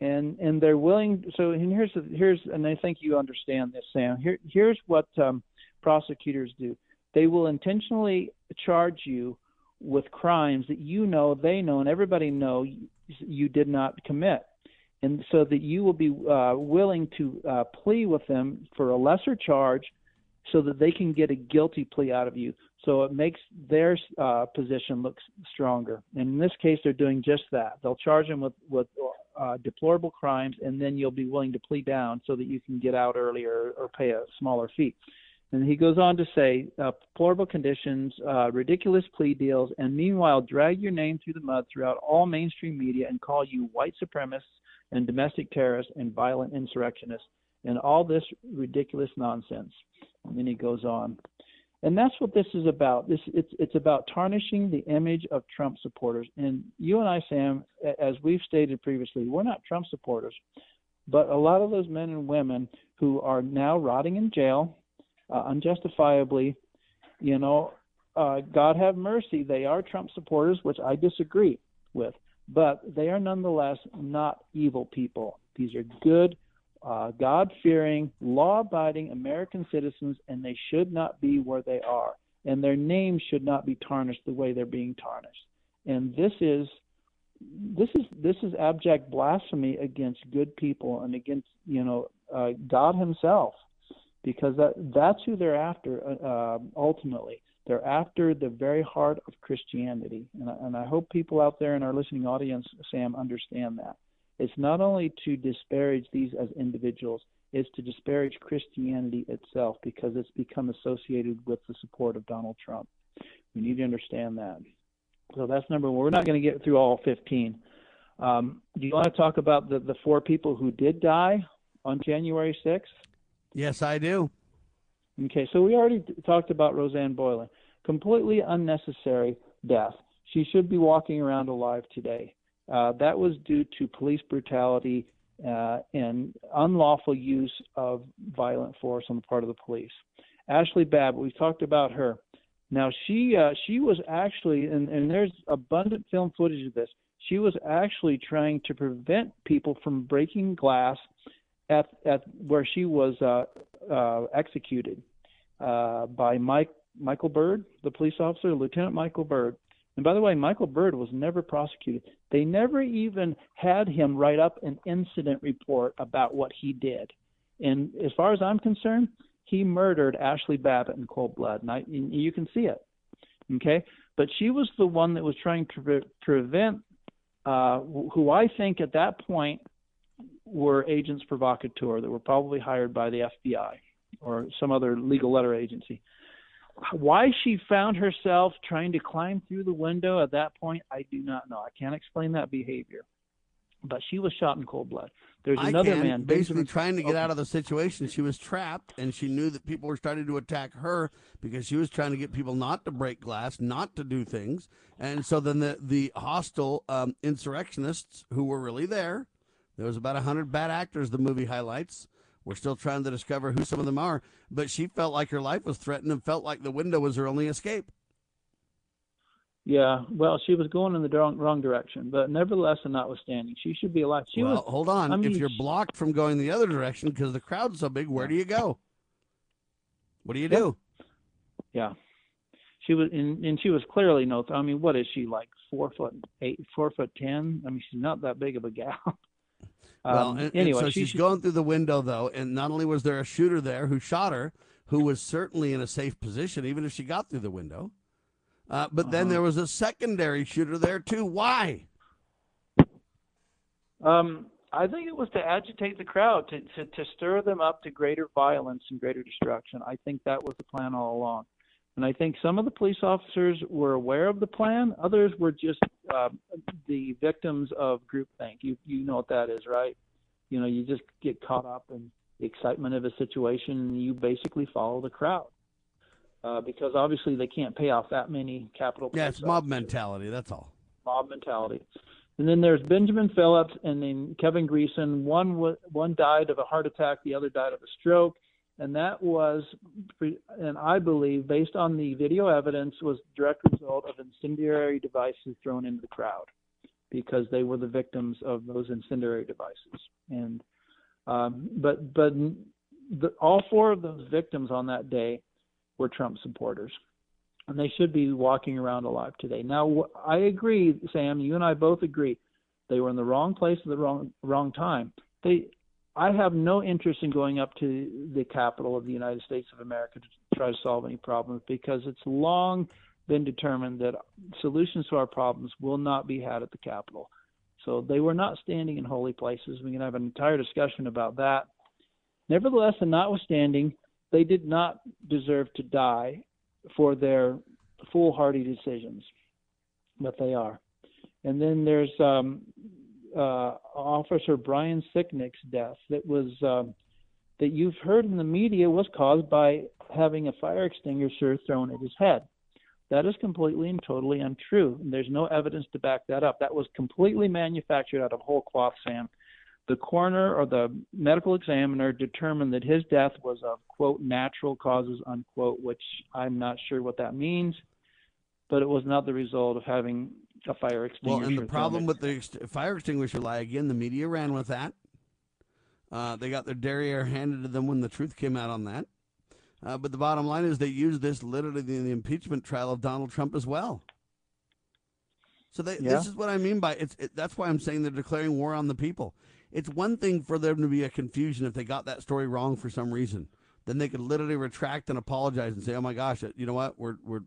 and and they're willing so and here's here's and I think you understand this Sam here here's what um, prosecutors do they will intentionally charge you with crimes that you know they know and everybody know you, you did not commit and so that you will be uh, willing to uh, plea with them for a lesser charge so that they can get a guilty plea out of you. So it makes their uh, position look stronger. And in this case they're doing just that. They'll charge them with with uh, deplorable crimes, and then you'll be willing to plead down so that you can get out earlier or pay a smaller fee. And he goes on to say, uh, deplorable conditions, uh, ridiculous plea deals, and meanwhile drag your name through the mud throughout all mainstream media and call you white supremacists and domestic terrorists and violent insurrectionists and all this ridiculous nonsense. And then he goes on. And that's what this is about. This it's it's about tarnishing the image of Trump supporters. And you and I, Sam, as we've stated previously, we're not Trump supporters, but a lot of those men and women who are now rotting in jail, uh, unjustifiably, you know, uh, God have mercy, they are Trump supporters, which I disagree with, but they are nonetheless not evil people. These are good uh, God fearing, law abiding American citizens, and they should not be where they are. And their names should not be tarnished the way they're being tarnished. And this is this is this is abject blasphemy against good people and against you know uh, God Himself, because that that's who they're after uh, ultimately. They're after the very heart of Christianity, and I, and I hope people out there in our listening audience, Sam, understand that. It's not only to disparage these as individuals, it's to disparage Christianity itself because it's become associated with the support of Donald Trump. We need to understand that. So that's number one. We're not going to get through all 15. Um, do you want to talk about the, the four people who did die on January 6th? Yes, I do. Okay, so we already talked about Rosanne Boyland. Completely unnecessary death. She should be walking around alive today. Uh, that was due to police brutality uh, and unlawful use of violent force on the part of the police. Ashley Babb, we talked about her. Now she uh, she was actually, and, and there's abundant film footage of this. She was actually trying to prevent people from breaking glass at at where she was uh, uh, executed by Mike Michael Byrd, the police officer, Lieutenant Michael Byrd. And by the way, Michael Byrd was never prosecuted. They never even had him write up an incident report about what he did. And as far as I'm concerned, he murdered Ashley Babbitt in cold blood. And, I, and you can see it. Okay? But she was the one that was trying to pre- prevent, uh, who I think at that point were agents provocateur that were probably hired by the FBI or some other legal letter agency why she found herself trying to climb through the window at that point, I do not know. I can't explain that behavior. but she was shot in cold blood. There's I another can, man basically trying to get out of the situation. She was trapped, and she knew that people were starting to attack her because she was trying to get people not to break glass, not to do things. And so then the the hostile um, insurrectionists who were really there, there was about hundred bad actors. The movie highlights. We're still trying to discover who some of them are, but she felt like her life was threatened and felt like the window was her only escape. Yeah, well, she was going in the wrong, wrong direction, but nevertheless, and notwithstanding, she should be alive. She well, was. hold on. I mean, if you're blocked from going the other direction because the crowd's so big, where do you go? What do you do? Yeah, she was, and, and she was clearly no. I mean, what is she like? Four foot eight, four foot ten. I mean, she's not that big of a gal. Well, Um, and, anyway, so she she's going through the window though, and not only was there a shooter there who shot her, who was certainly in a safe position, even if she got through the window. Uh, but then Uh-huh. there was a secondary shooter there too. Why? Um, I think it was to agitate the crowd, to, to, to stir them up to greater violence and greater destruction. I think that was the plan all along. And I think some of the police officers were aware of the plan. Others were just uh, the victims of groupthink. You you know what that is, right? You know, you just get caught up in the excitement of a situation, and you basically follow the crowd. Uh, because obviously they can't pay off that many capital Yeah, it's mob mentality. That's all. mob mentality. And then there's Benjamin Phillips and then Kevin Greeson. One one died of a heart attack, the other died of a stroke, and that was, and I believe, based on the video evidence, was a direct result of incendiary devices thrown into the crowd, because they were the victims of those incendiary devices. And um, but but the, all four of those victims on that day were Trump supporters and they should be walking around alive today. Now, I agree, Sam. You and I both agree they were in the wrong place at the wrong wrong time. They, I have no interest in going up to the capital of the United States of America to try to solve any problems because it's long been determined that solutions to our problems will not be had at the capital. So they were not standing in holy places. We can have an entire discussion about that. Nevertheless, and notwithstanding, they did not deserve to die for their foolhardy decisions, but they are. And then there's um, uh, Officer Brian Sicknick's death that was um, that you've heard in the media was caused by having a fire extinguisher thrown at his head. That is completely and totally untrue. And there's no evidence to back that up. That was completely manufactured out of whole cloth, Sam. The coroner or the medical examiner determined that his death was of quote natural causes unquote, which I'm not sure what that means, but it was not the result of having a fire Well, and the problem with the ex- fire extinguisher lie again, the media ran with that. Uh, they got their derriere handed to them when the truth came out on that. Uh, but the bottom line is they used this literally in the impeachment trial of Donald Trump as well. So they, Yeah. this is what I mean by it's. It, that's why I'm saying they're declaring war on the people. It's one thing for there to be a confusion if they got that story wrong for some reason. Then they could literally retract and apologize and say, "Oh my gosh, you know what? We're we're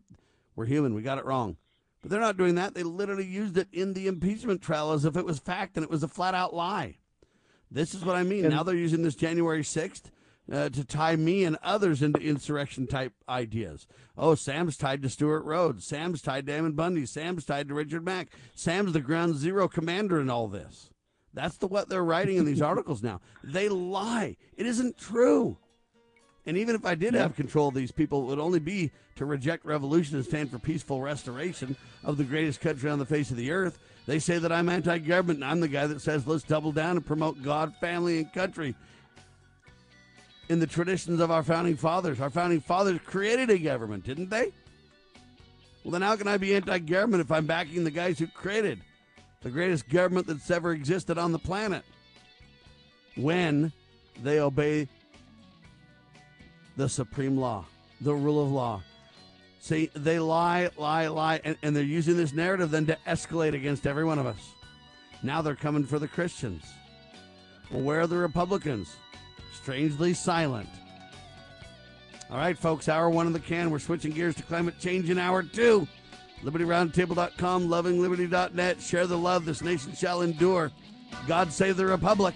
we're human. We got it wrong." But they're not doing that. They literally used it in the impeachment trial as if it was fact and it was a flat out lie. This is what I mean. And- now they're using this January 6th uh, to tie me and others into insurrection type ideas. Oh, Sam's tied to Stewart Rhodes. Sam's tied to Ammon Bundy. Sam's tied to Richard Mack. Sam's the ground zero commander in all this. That's the what they're writing in these articles now. They lie. It isn't true. And even if I did have control of these people, it would only be to reject revolution and stand for peaceful restoration of the greatest country on the face of the earth. They say that I'm anti government, and I'm the guy that says let's double down and promote God, family, and country in the traditions of our founding fathers. Our founding fathers created a government, didn't they? Well, then how can I be anti government if I'm backing the guys who created the greatest government that's ever existed on the planet? When they obey the supreme law, the rule of law. See, they lie, lie, lie, and, and they're using this narrative then to escalate against every one of us. Now they're coming for the Christians. Well, where are the Republicans? Strangely silent. All right, folks, hour one of the can. We're switching gears to climate change in hour two. LibertyRoundtable.com, lovingliberty.net. Share the love. This nation shall endure. God save the Republic.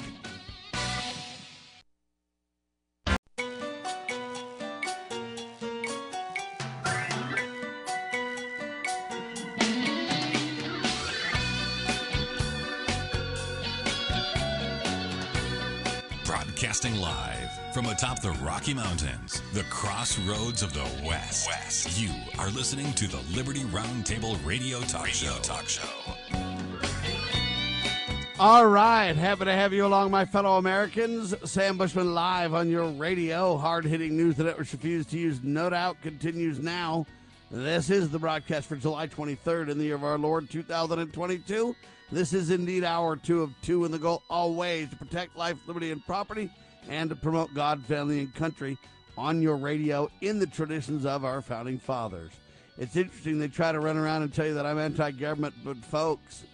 Broadcasting live from atop the Rocky Mountains, the crossroads of the West. West. You are listening to the Liberty Roundtable Radio Talk radio Show. Talk Show. All right, happy to have you along, my fellow Americans. Sam Bushman live on your radio. Hard hitting news the networks refuse to use, no doubt, continues now. This is the broadcast for July 23rd in the year of our Lord 2022. This is indeed hour two of two in the goal, always to protect life, liberty, and property, and to promote God, family, and country on your radio in the traditions of our founding fathers. It's interesting they try to run around and tell you that I'm anti-government, but folks,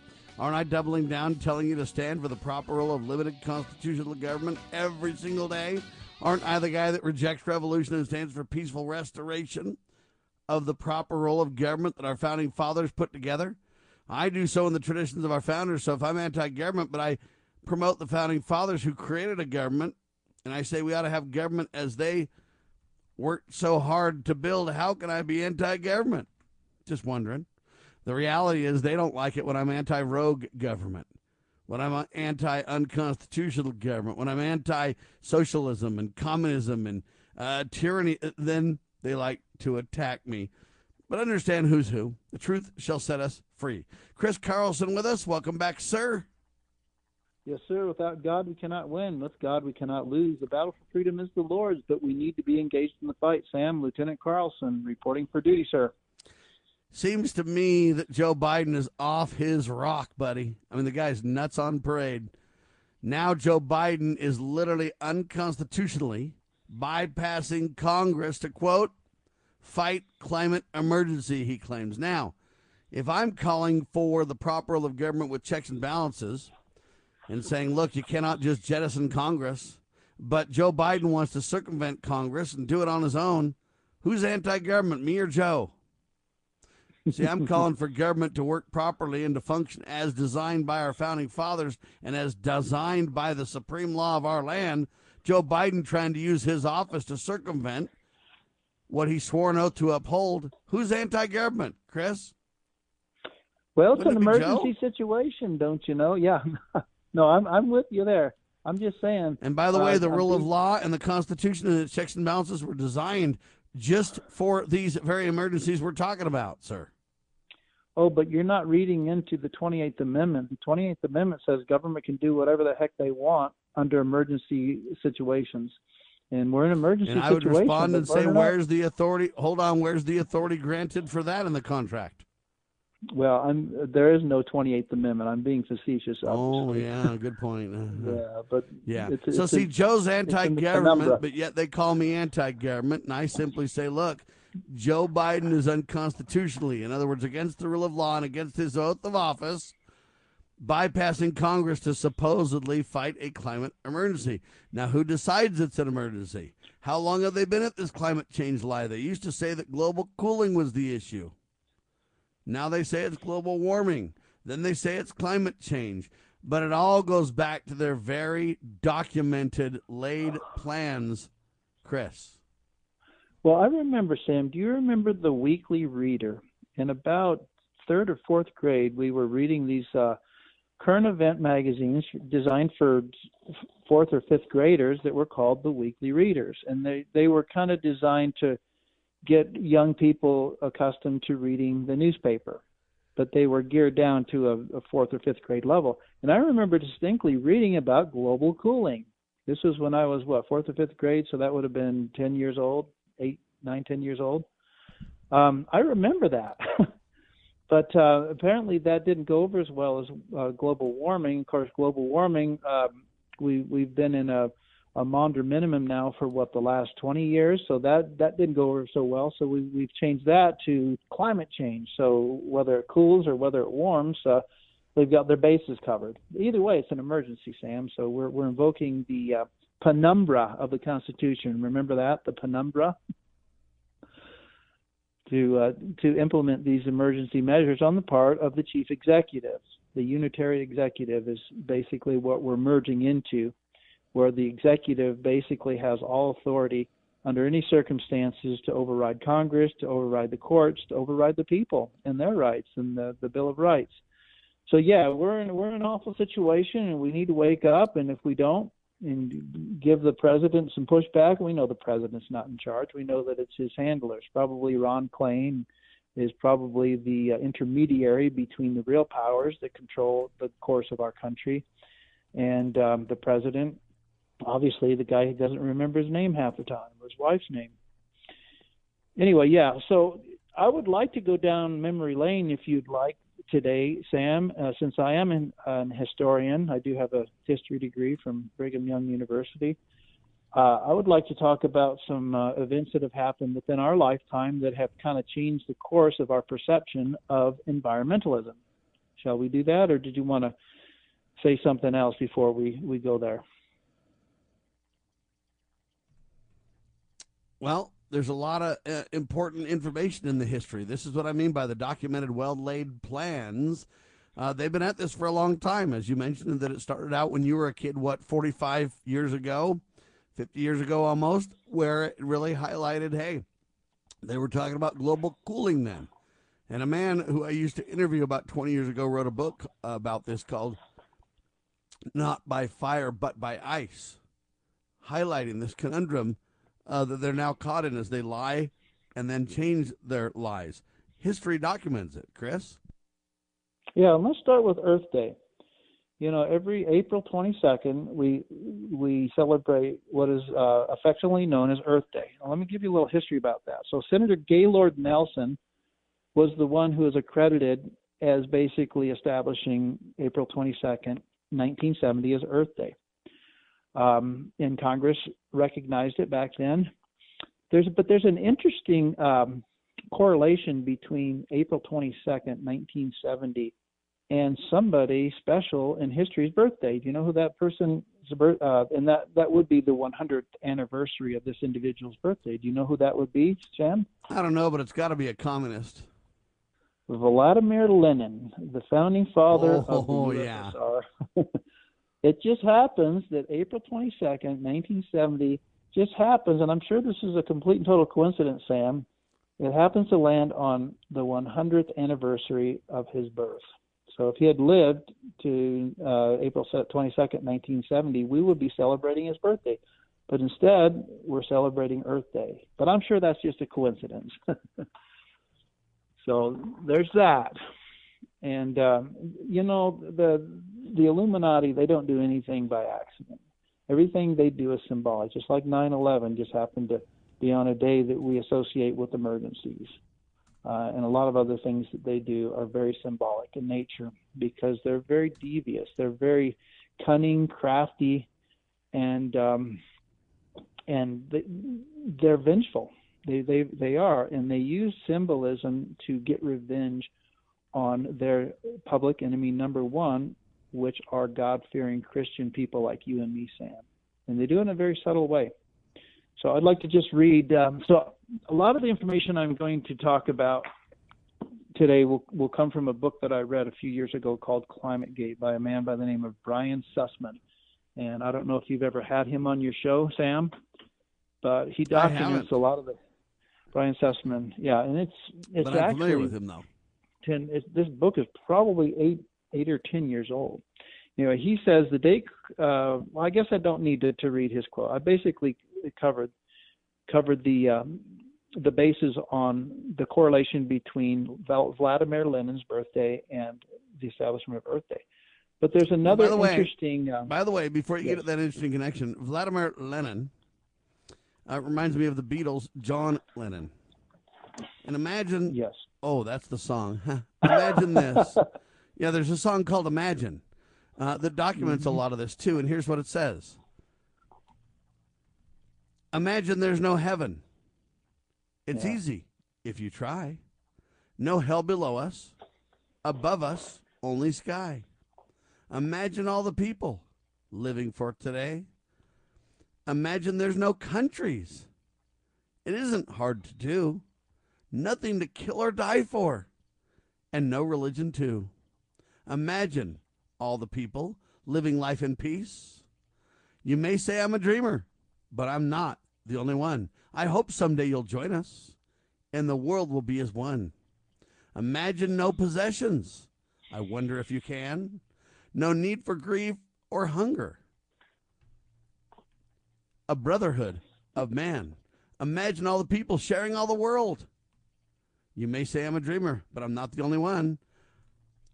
aren't I doubling down, telling you to stand for the proper role of limited constitutional government every single day? Aren't I the guy that rejects revolution and stands for peaceful restoration of the proper role of government that our founding fathers put together? I do so in the traditions of our founders. So if I'm anti government, but I promote the founding fathers who created a government, and I say we ought to have government as they worked so hard to build, how can I be anti government? Just wondering. The reality is they don't like it when I'm anti rogue government, when I'm anti unconstitutional government, when I'm anti socialism and communism and uh, tyranny, then they like to attack me but understand who's who. The truth shall set us free. Chris Carlson with us. Welcome back, sir. Yes, sir. Without God, we cannot win. With God, we cannot lose. The battle for freedom is the Lord's, but we need to be engaged in the fight. Sam, Lieutenant Carlson, reporting for duty, sir. Seems to me that Joe Biden is off his rock, buddy. I mean, the guy's nuts on parade. Now, Joe Biden is literally unconstitutionally bypassing Congress to quote, fight climate emergency, he claims. Now, if I'm calling for the proper role of government with checks and balances and saying, look, you cannot just jettison Congress, but Joe Biden wants to circumvent Congress and do it on his own, who's anti government, me or Joe? See, I'm calling for government to work properly and to function as designed by our founding fathers and as designed by the supreme law of our land. Joe Biden trying to use his office to circumvent what he swore an oath to uphold. Who's anti-government, Chris? Well, it's Wouldn't an it emergency situation, don't you know? Yeah. no, I'm I'm with you there. I'm just saying. And by the way, uh, the rule of law and the Constitution and its checks and balances were designed just for these very emergencies we're talking about, sir. Oh, but you're not reading into the 28th Amendment. The 28th Amendment says government can do whatever the heck they want under emergency situations and we're in an emergency and I would respond and say, "Where's the authority? Hold on, where's the authority granted for that in the contract?" Well, I'm there is no 28th Amendment. I'm being facetious. Oh, obviously. Oh yeah, good point. yeah, uh-huh. but yeah. It's, so it's see, Joe's anti-government, but yet they call me anti-government, and I simply say, look, Joe Biden is unconstitutionally, in other words, against the rule of law and against his oath of office bypassing Congress to supposedly fight a climate emergency. Now, who decides it's an emergency? How long have they been at this climate change lie? They used to say that global cooling was the issue. Now they say it's global warming. Then they say it's climate change. But it all goes back to their very documented, laid plans, Chris. Well, I remember, Sam, do you remember the weekly reader? In about third or fourth grade, we were reading these uh, current event magazines designed for fourth or fifth graders that were called the weekly readers. And they they were kind of designed to get young people accustomed to reading the newspaper but they were geared down to a, a fourth or fifth grade level. And i remember distinctly reading about global cooling. This was when i was what fourth or fifth grade so that would have been 10 years old eight nine ten years old. Um, i remember that But uh, apparently that didn't go over as well as uh, global warming. Of course, global warming, um, we we've been in a, a Maunder minimum now for what the last 20 years, so that that didn't go over so well. So we we've changed that to climate change. So whether it cools or whether it warms, uh, they've got their bases covered. Either way, it's an emergency, Sam. So we're we're invoking the uh, penumbra of the Constitution. Remember that the penumbra to uh, to implement these emergency measures on the part of the chief executive. The unitary executive is basically what we're merging into, where the executive basically has all authority under any circumstances to override Congress, to override the courts, to override the people and their rights and the, the Bill of Rights. So yeah, we're in we're in an awful situation and we need to wake up and if we don't, and give the president some pushback. We know the president's not in charge. We know that it's his handlers. Probably Ron Klain is probably the uh, intermediary between the real powers that control the course of our country and um, the president. Obviously, the guy who doesn't remember his name half the time or his wife's name. Anyway, yeah. So I would like to go down memory lane if you'd like today, Sam. Uh, since I am an, an, historian, I do have a history degree from Brigham Young University. Uh, I would like to talk about some uh, events that have happened within our lifetime that have kind of changed the course of our perception of environmentalism. Shall we do that, or did you want to say something else before we, we go there? Well, there's a lot of uh, important information in the history. This is what I mean by the documented, well laid plans. Uh, they've been at this for a long time, as you mentioned, that it started out when you were a kid, what, 45 years ago, 50 years ago almost, where it really highlighted hey, they were talking about global cooling then. And a man who I used to interview about 20 years ago wrote a book about this called Not by Fire, but by Ice, highlighting this conundrum uh, that they're now caught in as they lie and then change their lies. History documents it, Chris. Yeah, let's start with Earth Day. You know, every April 22nd, we we celebrate what is uh, affectionately known as Earth Day. Now, let me give you a little history about that. So, Senator Gaylord Nelson was the one who is accredited as basically establishing April 22nd, 1970 as Earth Day um, and Congress recognized it back then. There's but there's an interesting um, correlation between April 22nd, 1970, and somebody special in history's birthday. Do you know who that person is? Uh, and that that would be the 100th anniversary of this individual's birthday. Do you know who that would be, Sam? I don't know, but it's got to be a communist. Vladimir Lenin, the founding father oh, of the USSR. Yeah. It just happens that April 22nd, 1970, just happens, and I'm sure this is a complete and total coincidence, Sam. It happens to land on the 100th anniversary of his birth. So if he had lived to uh, April 22nd, 1970, we would be celebrating his birthday. But instead, we're celebrating Earth Day. But I'm sure that's just a coincidence. so there's that. And um, you know the the Illuminati they don't do anything by accident. Everything they do is symbolic. Just like 9/11 just happened to be on a day that we associate with emergencies, uh, and a lot of other things that they do are very symbolic in nature because they're very devious. They're very cunning, crafty, and um, and they, they're vengeful. They they they are, and they use symbolism to get revenge on their public enemy number one, which are God fearing Christian people like you and me, Sam. And they do it in a very subtle way. So I'd like to just read. Um, so a lot of the information I'm going to talk about today will, will come from a book that I read a few years ago called Climate Gate by a man by the name of Brian Sussman. And I don't know if you've ever had him on your show, Sam, but he documents a lot of the Brian Sussman. Yeah, and it's it's but I'm actually familiar with him though ten. this book is probably eight eight or ten years old. You know, he says the day. Uh, well, I guess I don't need to, to read his quote. I basically covered covered the um, the basis on the correlation between Vladimir Lenin's birthday and the establishment of Earth Day. But there's another by the interesting. Way, um, by the way, before you yes. get to that interesting connection, Vladimir Lenin uh, reminds me of the Beatles' John Lennon. And imagine. Yes. Oh, that's the song. imagine this. Yeah, there's a song called Imagine uh, that documents Mm-hmm. a lot of this too. And here's what it says Imagine there's no heaven. It's Yeah. easy if you try. No hell below us. Above us, only sky. Imagine all the people living for today. Imagine there's no countries. It isn't hard to do. Nothing to kill or die for. And no religion, too. Imagine all the people living life in peace. You may say I'm a dreamer, but I'm not the only one. I hope someday you'll join us and the world will be as one. Imagine no possessions. I wonder if you can. No need for grief or hunger. a brotherhood of man. Imagine all the people sharing all the world. You may say I'm a dreamer, but I'm not the only one.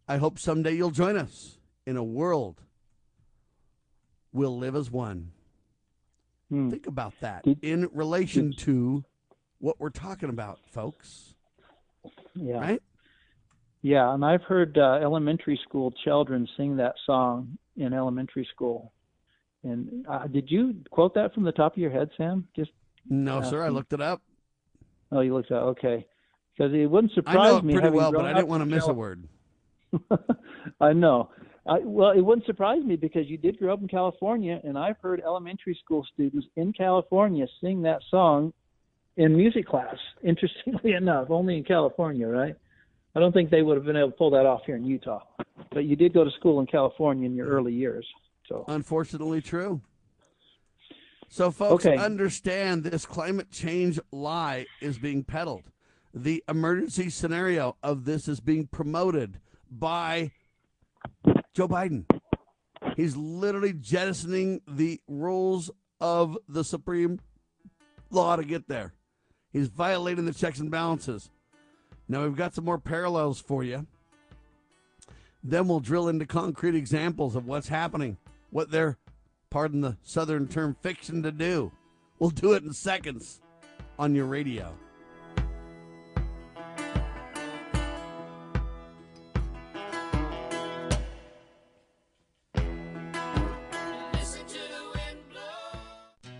I hope someday you'll join us in a world we'll live as one. Hmm. Think about that in relation to what we're talking about, folks. Yeah. Right? Yeah, and I've heard uh, elementary school children sing that song in elementary school. And uh, did you quote that from the top of your head, Sam? Just No, sir. I looked it up. Oh, you looked at okay. Because it wouldn't surprise I know it me. pretty well, but I didn't want to miss a word. I know. I, well, it wouldn't surprise me because you did grow up in California, and I've heard elementary school students in California sing that song in music class. Interestingly enough, only in California, right? I don't think they would have been able to pull that off here in Utah. But you did go to school in California in your early years, so Unfortunately, true. So, folks, Okay. understand this climate change lie is being peddled. The emergency scenario of this is being promoted by Joe Biden. He's literally jettisoning the rules of the Supreme law to get there. He's violating the checks and balances. Now, we've got some more parallels for you. Then we'll drill into concrete examples of what's happening, what they're, pardon the southern term, fiction to do. We'll do it in seconds on your radio.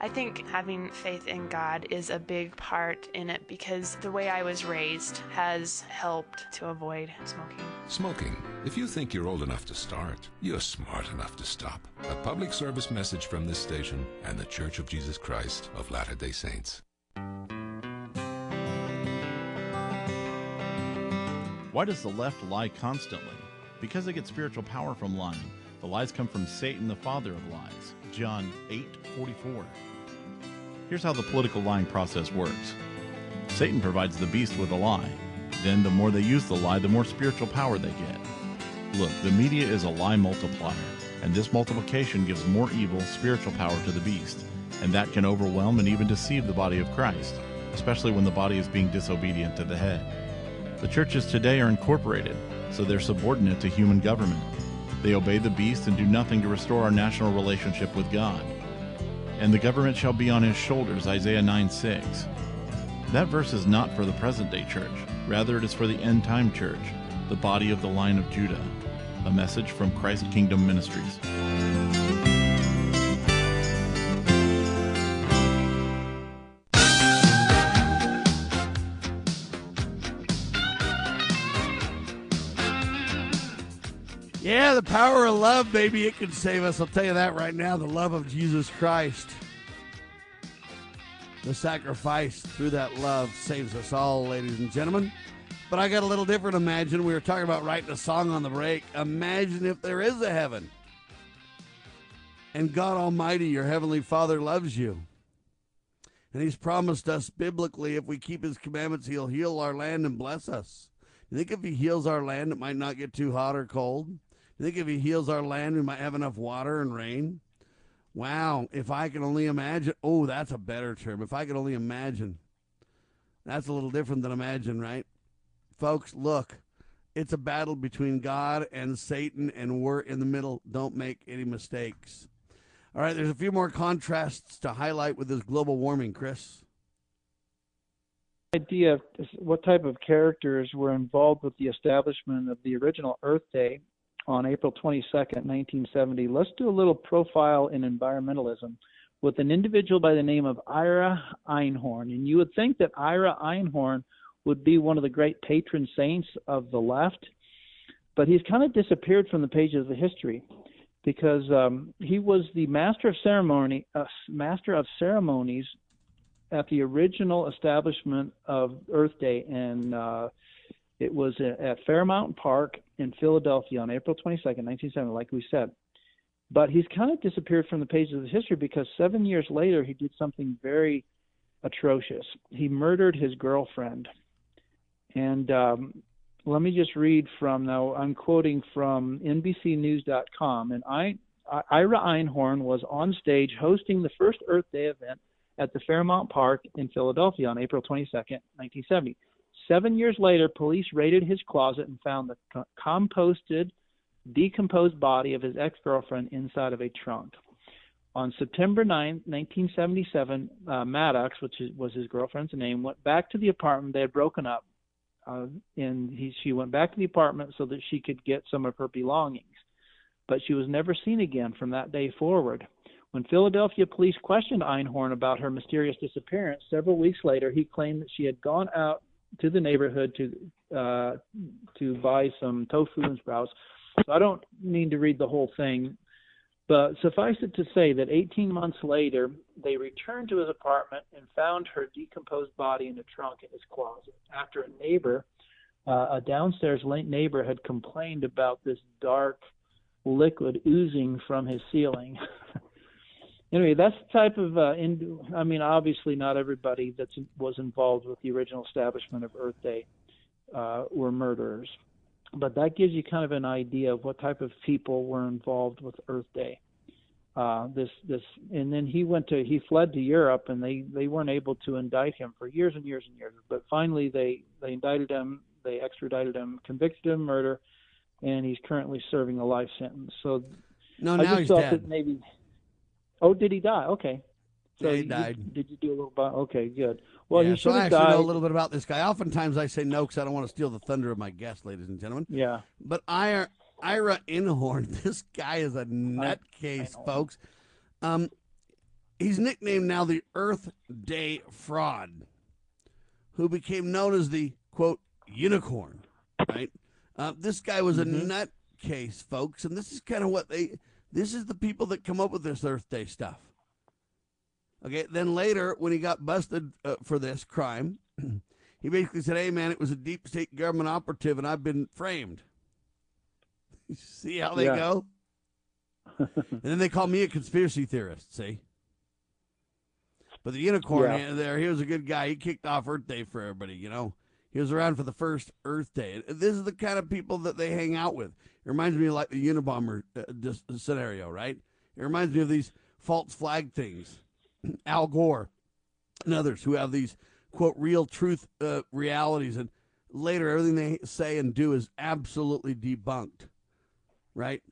I think having faith in God is a big part in it because the way I was raised has helped to avoid smoking. Smoking. If you think you're old enough to start, you're smart enough to stop. A public service message from this station and the Church of Jesus Christ of Latter day Saints. Why does the left lie constantly? Because they get spiritual power from lying. The lies come from Satan, the father of lies. John 8:44. Here's how the political lying process works. Satan provides the beast with a lie. Then the more they use the lie, the more spiritual power they get. Look, the media is a lie multiplier, and this multiplication gives more evil spiritual power to the beast, and that can overwhelm and even deceive the body of Christ, especially when the body is being disobedient to the head. The churches today are incorporated, so they're subordinate to human government. They obey the beast and do nothing to restore our national relationship with God. And the government shall be on his shoulders, Isaiah 9 6. That verse is not for the present day church, rather, it is for the end time church, the body of the line of Judah. A message from Christ Kingdom Ministries. The power of love, baby, it can save us. I'll tell you that right now. The love of Jesus Christ. The sacrifice through that love saves us all, ladies and gentlemen. But I got a little different imagine. We were talking about writing a song on the break. Imagine if there is a heaven. And God Almighty, your Heavenly Father, loves you. And He's promised us biblically if we keep His commandments, He'll heal our land and bless us. You think if He heals our land, it might not get too hot or cold? You think if He heals our land, we might have enough water and rain? Wow, if I can only imagine. Oh, that's a better term. If I could only imagine. That's a little different than imagine, right? Folks, look, it's a battle between God and Satan, and we're in the middle. Don't make any mistakes. All right, there's a few more contrasts to highlight with this global warming, Chris. idea of what type of characters were involved with the establishment of the original Earth Day on April 22nd, 1970. Let's do a little profile in environmentalism. with an individual by the name of Ira Einhorn. And you would think that Ira Einhorn would be one of the great patron saints of the left, but he's kind of disappeared from the pages of the history because um, he was the master of ceremony, uh, master of ceremonies at the original establishment of Earth Day, in uh, it was at Fairmount Park in Philadelphia on April 22nd, 1970, like we said. But he's kind of disappeared from the pages of history because seven years later he did something very atrocious. He murdered his girlfriend. And um, let me just read from now. I'm quoting from NBCNews.com, and I, Ira Einhorn was on stage hosting the first Earth Day event at the Fairmount Park in Philadelphia on April 22, 1970. Seven years later, police raided his closet and found the composted decomposed body of his ex girlfriend inside of a trunk. On September 9, 1977, uh, Maddox, which is, was his girlfriend's name, went back to the apartment. They had broken up, uh, and he, she went back to the apartment so that she could get some of her belongings. But she was never seen again from that day forward. When Philadelphia police questioned Einhorn about her mysterious disappearance several weeks later, he claimed that she had gone out to the neighborhood to uh, to buy some tofu and sprouts so I don't need to read the whole thing, but suffice it to say that 18 months later, they returned to his apartment and found her decomposed body in a trunk in his closet after a neighbor, uh, a downstairs neighbor, had complained about this dark liquid oozing from his ceiling. anyway, that's the type of. Uh, in, I mean, obviously, not everybody that was involved with the original establishment of Earth Day uh, were murderers but that gives you kind of an idea of what type of people were involved with Earth Day. Uh, this this and then he went to he fled to Europe and they they weren't able to indict him for years and years and years. But finally they they indicted him, they extradited him, convicted him of murder, and he's currently serving a life sentence. So no, I now just he's thought dead. that maybe. Oh, did he die? Okay. So Yeah, he you- died. did you do a little? bi- Okay, good. Well, yeah, he so I actually died. know a little bit about this guy. Oftentimes I say no because I don't want to steal the thunder of my guest, ladies and gentlemen. Yeah. But Ira, Ira Einhorn, this guy is a nutcase, folks. Um, he's nicknamed now the Earth Day Fraud, who became known as the quote unicorn. Right? Uh, this guy was Mhm. a nutcase, folks, and this is kind of what they. This is the people that come up with this Earth Day stuff. Okay, then later, when he got busted uh, for this crime, he basically said, "Hey, man, it was a deep state government operative, and I've been framed." See how they Yeah. go? and then they call me a conspiracy theorist. See, but the unicorn Yeah. there, he was a good guy. He kicked off Earth Day for everybody. You know, he was around for the first Earth Day. This is the kind of people that they hang out with. It reminds me of like the Unabomber uh, scenario, right? It reminds me of these false flag things. Al Gore and others who have these quote real truth uh, realities, and later everything they say and do is absolutely debunked, right?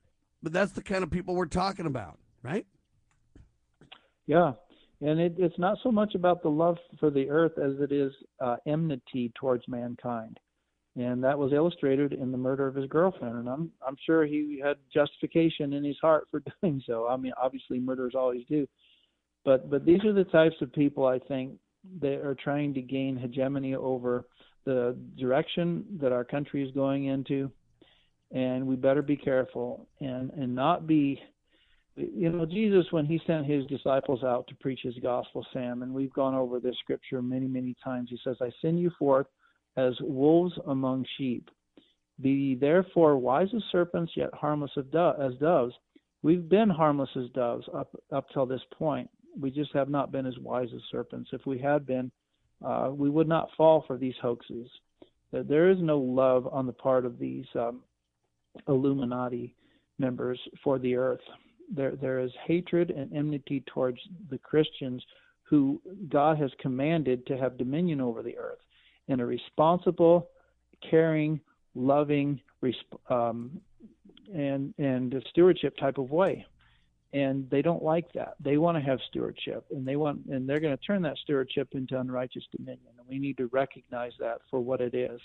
But that's the kind of people we're talking about, right? Yeah, and it, it's not so much about the love for the earth as it is uh, enmity towards mankind, and that was illustrated in the murder of his girlfriend. And I'm I'm sure he had justification in his heart for doing so. I mean, obviously murderers always do, but but these are the types of people I think that are trying to gain hegemony over the direction that our country is going into, and we better be careful and and not be you know jesus when he sent his disciples out to preach his gospel sam and we've gone over this scripture many many times he says i send you forth as wolves among sheep. Be therefore wise as serpents yet harmless as doves. We've been harmless as doves up up till this point. We just have not been as wise as serpents. If we had been uh, we would not fall for these hoaxes. There is no love on the part of these um, illuminati members for the earth. There there is hatred and enmity towards the Christians who God has commanded to have dominion over the earth in a responsible, caring, loving, um, and and stewardship type of way. And they don't like that. They want to have stewardship, and they want, and they're going to turn that stewardship into unrighteous dominion. And we need to recognize that for what it is.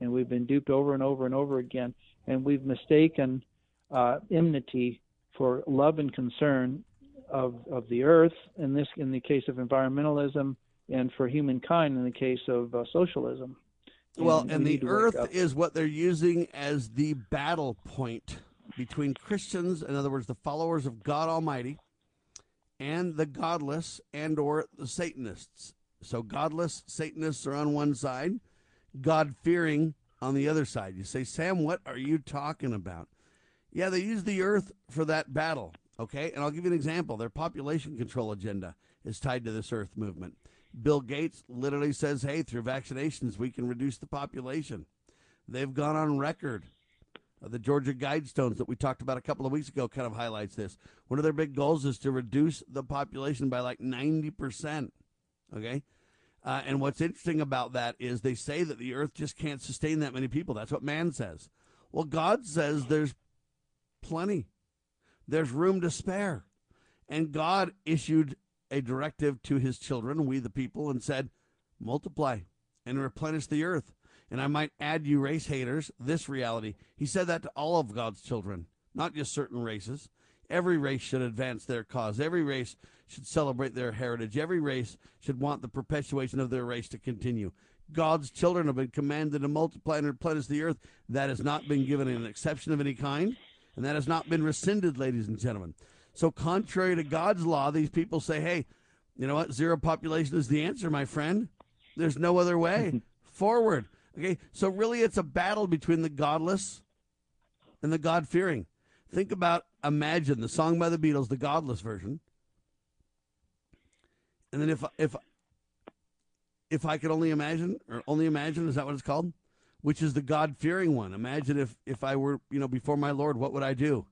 And we've been duped over and over and over again, and we've mistaken uh, enmity for love and concern of of the earth in this in the case of environmentalism, and for humankind in the case of uh, socialism. Well, we and need the earth is what they're using as the battle point between Christians, in other words, the followers of God Almighty, and the godless and or the Satanists. So godless Satanists are on one side, God fearing on the other side. You say, Sam, what are you talking about? Yeah, they use the earth for that battle. Okay, and I'll give you an example. Their population control agenda is tied to this earth movement. Bill Gates literally says, hey, through vaccinations, we can reduce the population. They've gone on record. Uh, the Georgia Guidestones that we talked about a couple of weeks ago kind of highlights this. One of their big goals is to reduce the population by like 90%. Okay? Uh, and what's interesting about that is they say that the earth just can't sustain that many people. That's what man says. Well, God says there's plenty, there's room to spare. And God issued a directive to his children, we the people, and said, multiply and replenish the earth. And I might add, you race haters, this reality. He said that to all of God's children, not just certain races. Every race should advance their cause. Every race should celebrate their heritage. Every race should want the perpetuation of their race to continue. God's children have been commanded to multiply and replenish the earth. That has not been given an exception of any kind, and that has not been rescinded, ladies and gentlemen. So, contrary to God's law, these people say, hey, you know what? Zero population is the answer, my friend. There's no other way. Forward. Okay, so really it's a battle between the godless and the God fearing. Think about Imagine, the song by the Beatles, the godless version. And then if if if I could only imagine, or only imagine, is that what it's called? Which is the God fearing one. Imagine if if I were, you know, before my Lord, what would I do?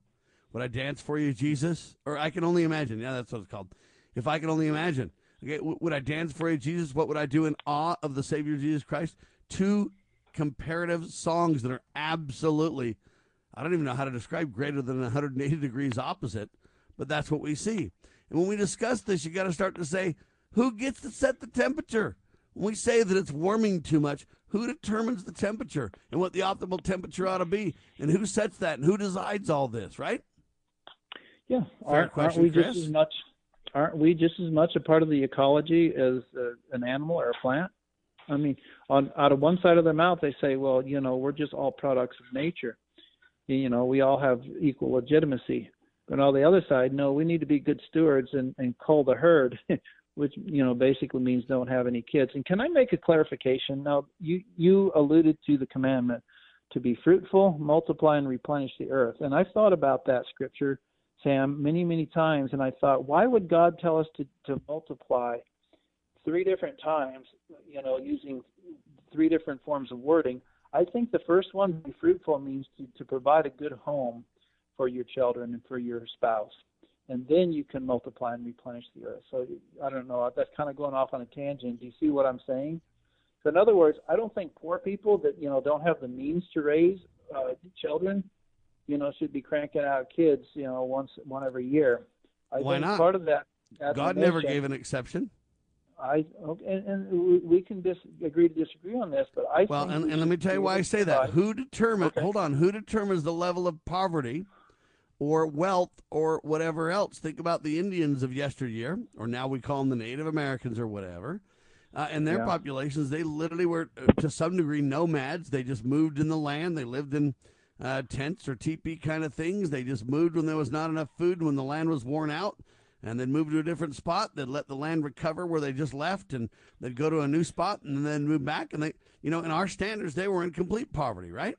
Would I dance for you, Jesus? Or I can only imagine. Yeah, that's what it's called. If I can only imagine. Okay, would I dance for you, Jesus? What would I do in awe of the Savior Jesus Christ? Two comparative songs that are absolutely, I don't even know how to describe greater than 180 degrees opposite, but that's what we see. And when we discuss this, you got to start to say, who gets to set the temperature? When we say that it's warming too much, who determines the temperature and what the optimal temperature ought to be? And who sets that? And who decides all this, right? Yeah, Fair aren't, question, aren't we Chris? just as much? Aren't we just as much a part of the ecology as uh, an animal or a plant? I mean, on out of one side of their mouth, they say, "Well, you know, we're just all products of nature. You know, we all have equal legitimacy." But on the other side, no, we need to be good stewards and and cull the herd, which you know basically means don't have any kids. And can I make a clarification? Now, you you alluded to the commandment to be fruitful, multiply, and replenish the earth, and I've thought about that scripture Sam, many, many times, and I thought, why would God tell us to, to multiply three different times, you know, using three different forms of wording? I think the first one, be fruitful, means to, to provide a good home for your children and for your spouse. And then you can multiply and replenish the earth. So I don't know. That's kind of going off on a tangent. Do you see what I'm saying? So in other words, I don't think poor people that you know don't have the means to raise uh, children you know, should be cranking out kids, you know, once one every year. I Why think not? part of that. God never gave an exception. I okay, and, and we- can dis- agree to disagree on this, but I Well, think and, we and let me tell you why I say that. Who determines, hold on, who determines the level of poverty or wealth or whatever else? Think about the Indians of yesteryear, or now we call them the Native Americans or whatever. Uh, and their Yeah. populations, they literally were, uh, to some degree, nomads. They just moved in the land. They lived in uh, tents or teepee kind of things. They just moved when there was not enough food, when the land was worn out, and then moved to a different spot. They'd let the land recover where they just left, and they'd go to a new spot and then move back. And they, you know, in our standards, they were in complete poverty, right?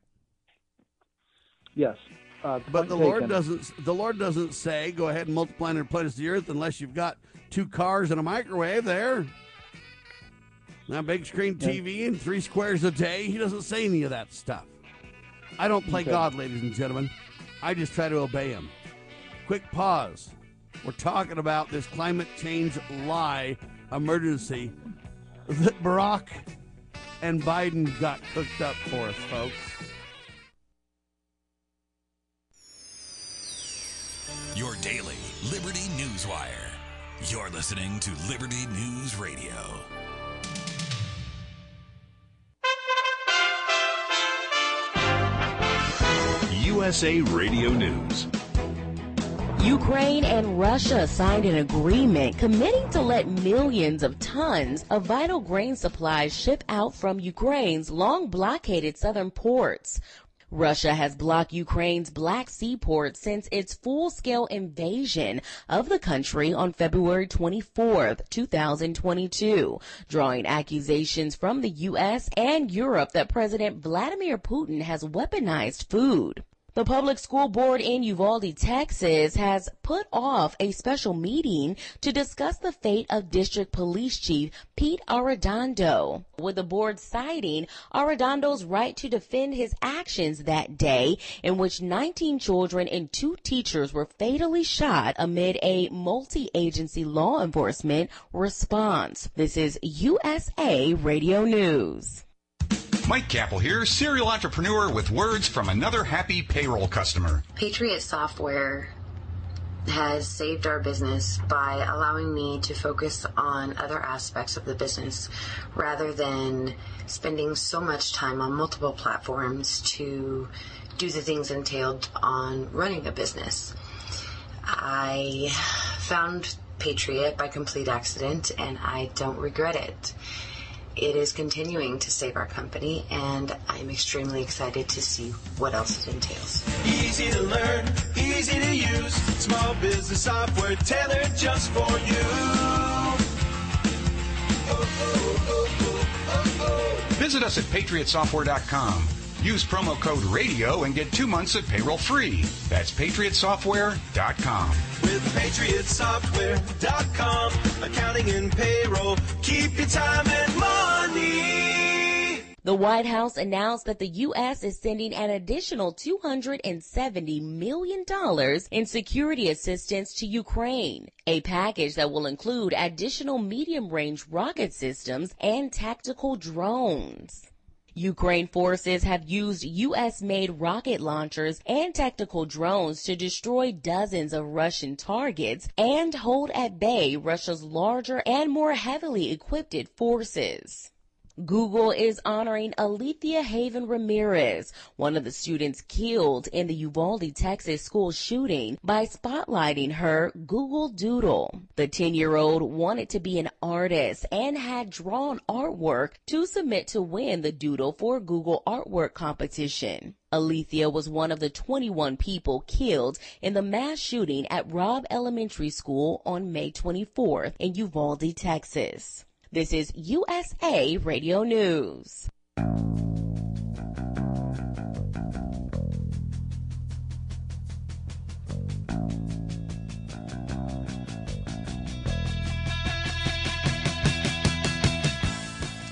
Yes. Uh, But the Lord doesn't. The Lord doesn't say, "Go ahead and multiply and replenish the earth," unless you've got two cars and a microwave there. Now, big screen TV and three squares a day. He doesn't say any of that stuff. I don't play Okay. God, ladies and gentlemen. I just try to obey Him. Quick pause. We're talking about this climate change lie emergency that Barack and Biden got cooked up for us, folks. Your daily Liberty News Wire. You're listening to Liberty News Radio. USA Radio News. Ukraine and Russia signed an agreement committing to let millions of tons of vital grain supplies ship out from Ukraine's long blockaded southern ports. Russia has blocked Ukraine's Black Sea port since its full-scale invasion of the country on February 24th, 2022, drawing accusations from the U.S. and Europe that President Vladimir Putin has weaponized food. The public school board in Uvalde, Texas has put off a special meeting to discuss the fate of District Police Chief Pete Arredondo, with the board citing Arredondo's right to defend his actions that day in which 19 children and two teachers were fatally shot amid a multi-agency law enforcement response. This is USA Radio News. Mike Capel here, serial entrepreneur with words from another happy payroll customer. Patriot Software has saved our business by allowing me to focus on other aspects of the business rather than spending so much time on multiple platforms to do the things entailed on running a business. I found Patriot by complete accident and I don't regret it. It is continuing to save our company, and I'm extremely excited to see what else it entails. Easy to learn, easy to use. Small business software tailored just for you. Visit us at patriotsoftware.com. Use promo code RADIO and get two months of payroll free. That's patriotsoftware.com. With patriotsoftware.com, accounting and payroll, keep your time and money. The White House announced that the U.S. is sending an additional $270 million in security assistance to Ukraine, a package that will include additional medium range rocket systems and tactical drones. Ukraine forces have used U.S. made rocket launchers and tactical drones to destroy dozens of Russian targets and hold at bay Russia's larger and more heavily equipped forces. Google is honoring Alithia Haven Ramirez, one of the students killed in the Uvalde, Texas school shooting, by spotlighting her Google Doodle. The 10 year old wanted to be an artist and had drawn artwork to submit to win the Doodle for Google Artwork competition. Alithia was one of the 21 people killed in the mass shooting at Robb Elementary School on May 24th in Uvalde, Texas. This is USA Radio News.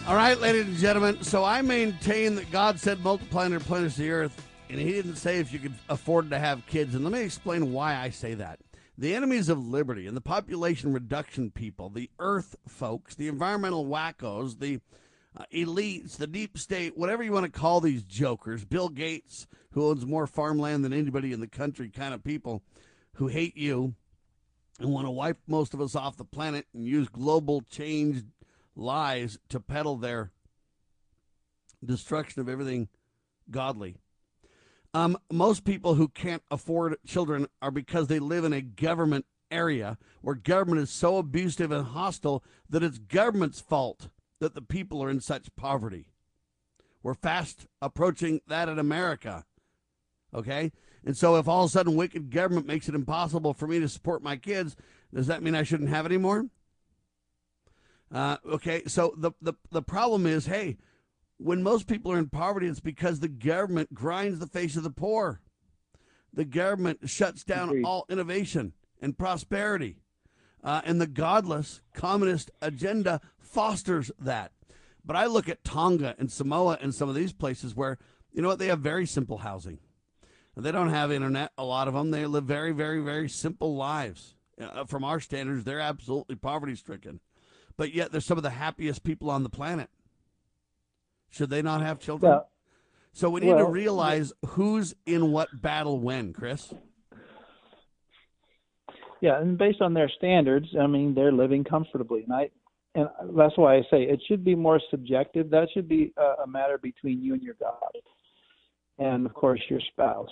All right, ladies and gentlemen. So I maintain that God said multiply and replenish the earth, and He didn't say if you could afford to have kids. And let me explain why I say that. The enemies of liberty and the population reduction people, the earth folks, the environmental wackos, the uh, elites, the deep state, whatever you want to call these jokers, Bill Gates, who owns more farmland than anybody in the country, kind of people who hate you and want to wipe most of us off the planet and use global change lies to peddle their destruction of everything godly. Um, most people who can't afford children are because they live in a government area where government is so abusive and hostile that it's government's fault that the people are in such poverty. We're fast approaching that in America. Okay? And so if all of a sudden wicked government makes it impossible for me to support my kids, does that mean I shouldn't have any more? Uh, okay, so the, the the problem is, hey, when most people are in poverty, it's because the government grinds the face of the poor. The government shuts down Agreed. all innovation and prosperity. Uh, and the godless communist agenda fosters that. But I look at Tonga and Samoa and some of these places where, you know what, they have very simple housing. They don't have internet, a lot of them. They live very, very, very simple lives. Uh, from our standards, they're absolutely poverty stricken but yet they're some of the happiest people on the planet. Should they not have children? Well, so we need well, to realize who's in what battle when, Chris. Yeah, and based on their standards, I mean, they're living comfortably, and I, and that's why I say it should be more subjective. That should be a, a matter between you and your God, and of course your spouse.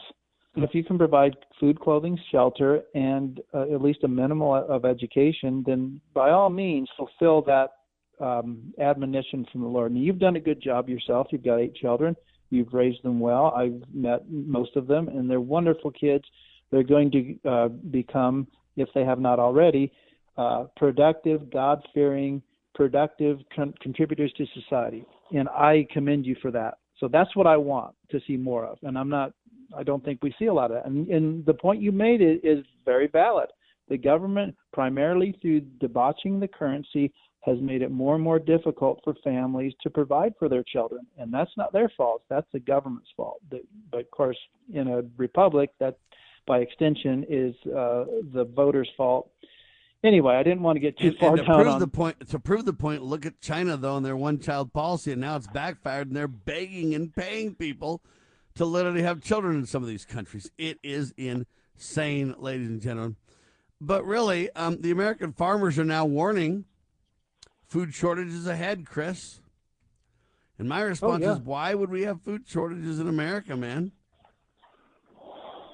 And if you can provide food, clothing, shelter, and uh, at least a minimal of education, then by all means fulfill that um, admonition from the Lord. And you've done a good job yourself. You've got eight children. You've raised them well. I've met most of them, and they're wonderful kids. They're going to uh, become, if they have not already, uh, productive, God fearing, productive con- contributors to society. And I commend you for that. So that's what I want to see more of. And I'm not, I don't think we see a lot of that. And, and the point you made is, is very valid. The government, primarily through debauching the currency, has made it more and more difficult for families to provide for their children. And that's not their fault, that's the government's fault. But of course, in a republic, that by extension is uh, the voters' fault. Anyway, I didn't want to get too and, far and to down prove on the point. To prove the point, look at China though and their one-child policy, and now it's backfired, and they're begging and paying people to literally have children in some of these countries. It is insane, ladies and gentlemen. But really, um, the American farmers are now warning food shortages ahead, Chris. And my response yeah. is, why would we have food shortages in America, man?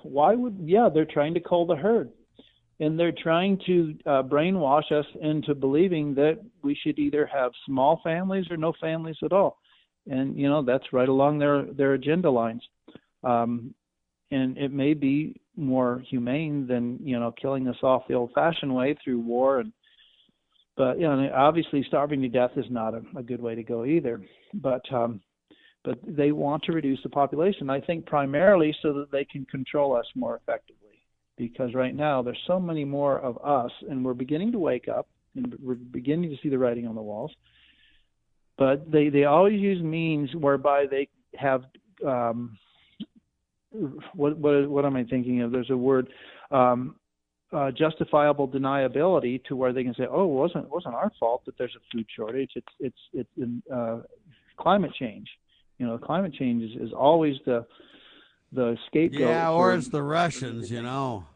why would yeah they're trying to cull the herd and they're trying to uh, brainwash us into believing that we should either have small families or no families at all and you know that's right along their their agenda lines um, and it may be more humane than you know killing us off the old fashioned way through war and but you know obviously starving to death is not a, a good way to go either but um but they want to reduce the population. I think primarily so that they can control us more effectively. Because right now there's so many more of us, and we're beginning to wake up, and we're beginning to see the writing on the walls. But they they always use means whereby they have um, what what what am I thinking of? There's a word. Um, uh, justifiable deniability to where they can say, "Oh, it wasn't it wasn't our fault that there's a food shortage. It's it's it's in, uh, climate change." You know, climate change is, is always the the scapegoat. Yeah, or it's the Russians, you know.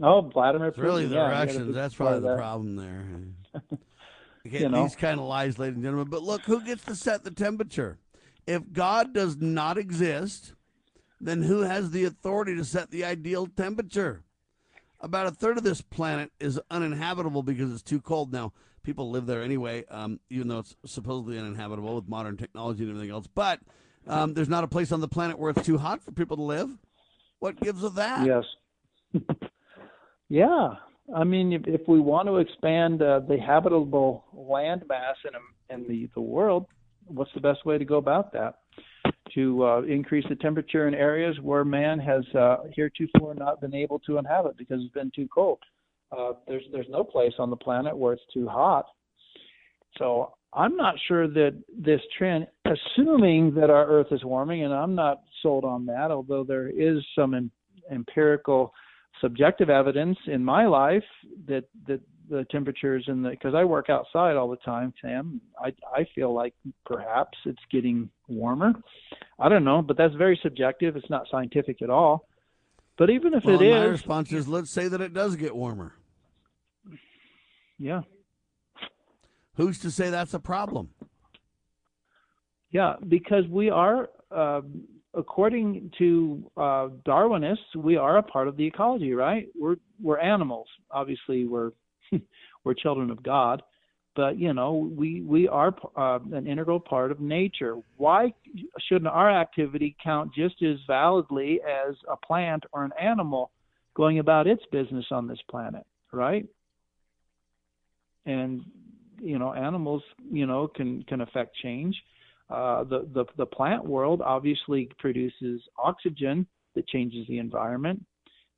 Oh, Vladimir It's really Putin, the yeah, Russians. That's probably the that. problem there. Okay, You know. These kind of lies, ladies and gentlemen. But look, who gets to set the temperature? If God does not exist, then who has the authority to set the ideal temperature? About a third of this planet is uninhabitable because it's too cold. Now, people live there anyway, um, even though it's supposedly uninhabitable with modern technology and everything else. But um, there's not a place on the planet where it's too hot for people to live. What gives of that? Yes. yeah, I mean, if, if we want to expand uh, the habitable land mass in, in the, the world, what's the best way to go about that? To uh, increase the temperature in areas where man has uh, heretofore not been able to inhabit because it's been too cold. Uh, there's there's no place on the planet where it's too hot. So I'm not sure that this trend, assuming that our Earth is warming, and I'm not sold on that, although there is some em- empirical, subjective evidence in my life that that the temperatures in the because I work outside all the time, Sam. I I feel like perhaps it's getting warmer. I don't know, but that's very subjective. It's not scientific at all. But even if Well, it my is, response is let's say that it does get warmer. yeah, Who's to say that's a problem? Yeah, because we are, uh, according to uh, Darwinists, we are a part of the ecology, right? We're we're animals. Obviously, we're we're children of God, but you know, we we are uh, an integral part of nature. Why shouldn't our activity count just as validly as a plant or an animal going about its business on this planet, right? And you know, animals, you know, can can affect change. Uh, the, the the plant world obviously produces oxygen that changes the environment,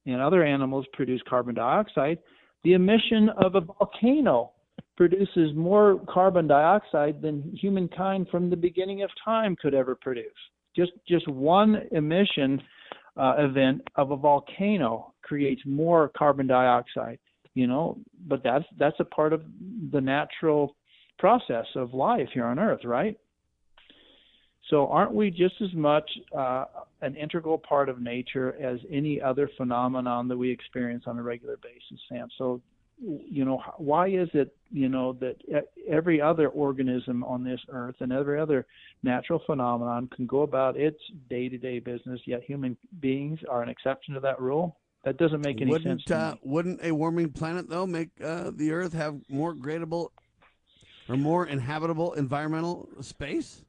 and other animals produce carbon dioxide. The emission of a volcano produces more carbon dioxide than humankind from the beginning of time could ever produce. Just just one emission uh, event of a volcano creates more carbon dioxide. You know, but that's that's a part of the natural process of life here on Earth, right? So aren't we just as much uh, an integral part of nature as any other phenomenon that we experience on a regular basis, Sam? So you know, why is it, you know, that every other organism on this earth and every other natural phenomenon can go about its day-to-day business, yet human beings are an exception to that rule? That doesn't make any wouldn't sense to uh, me. wouldn't a warming planet though make uh, the Earth have more gradable or more inhabitable environmental space?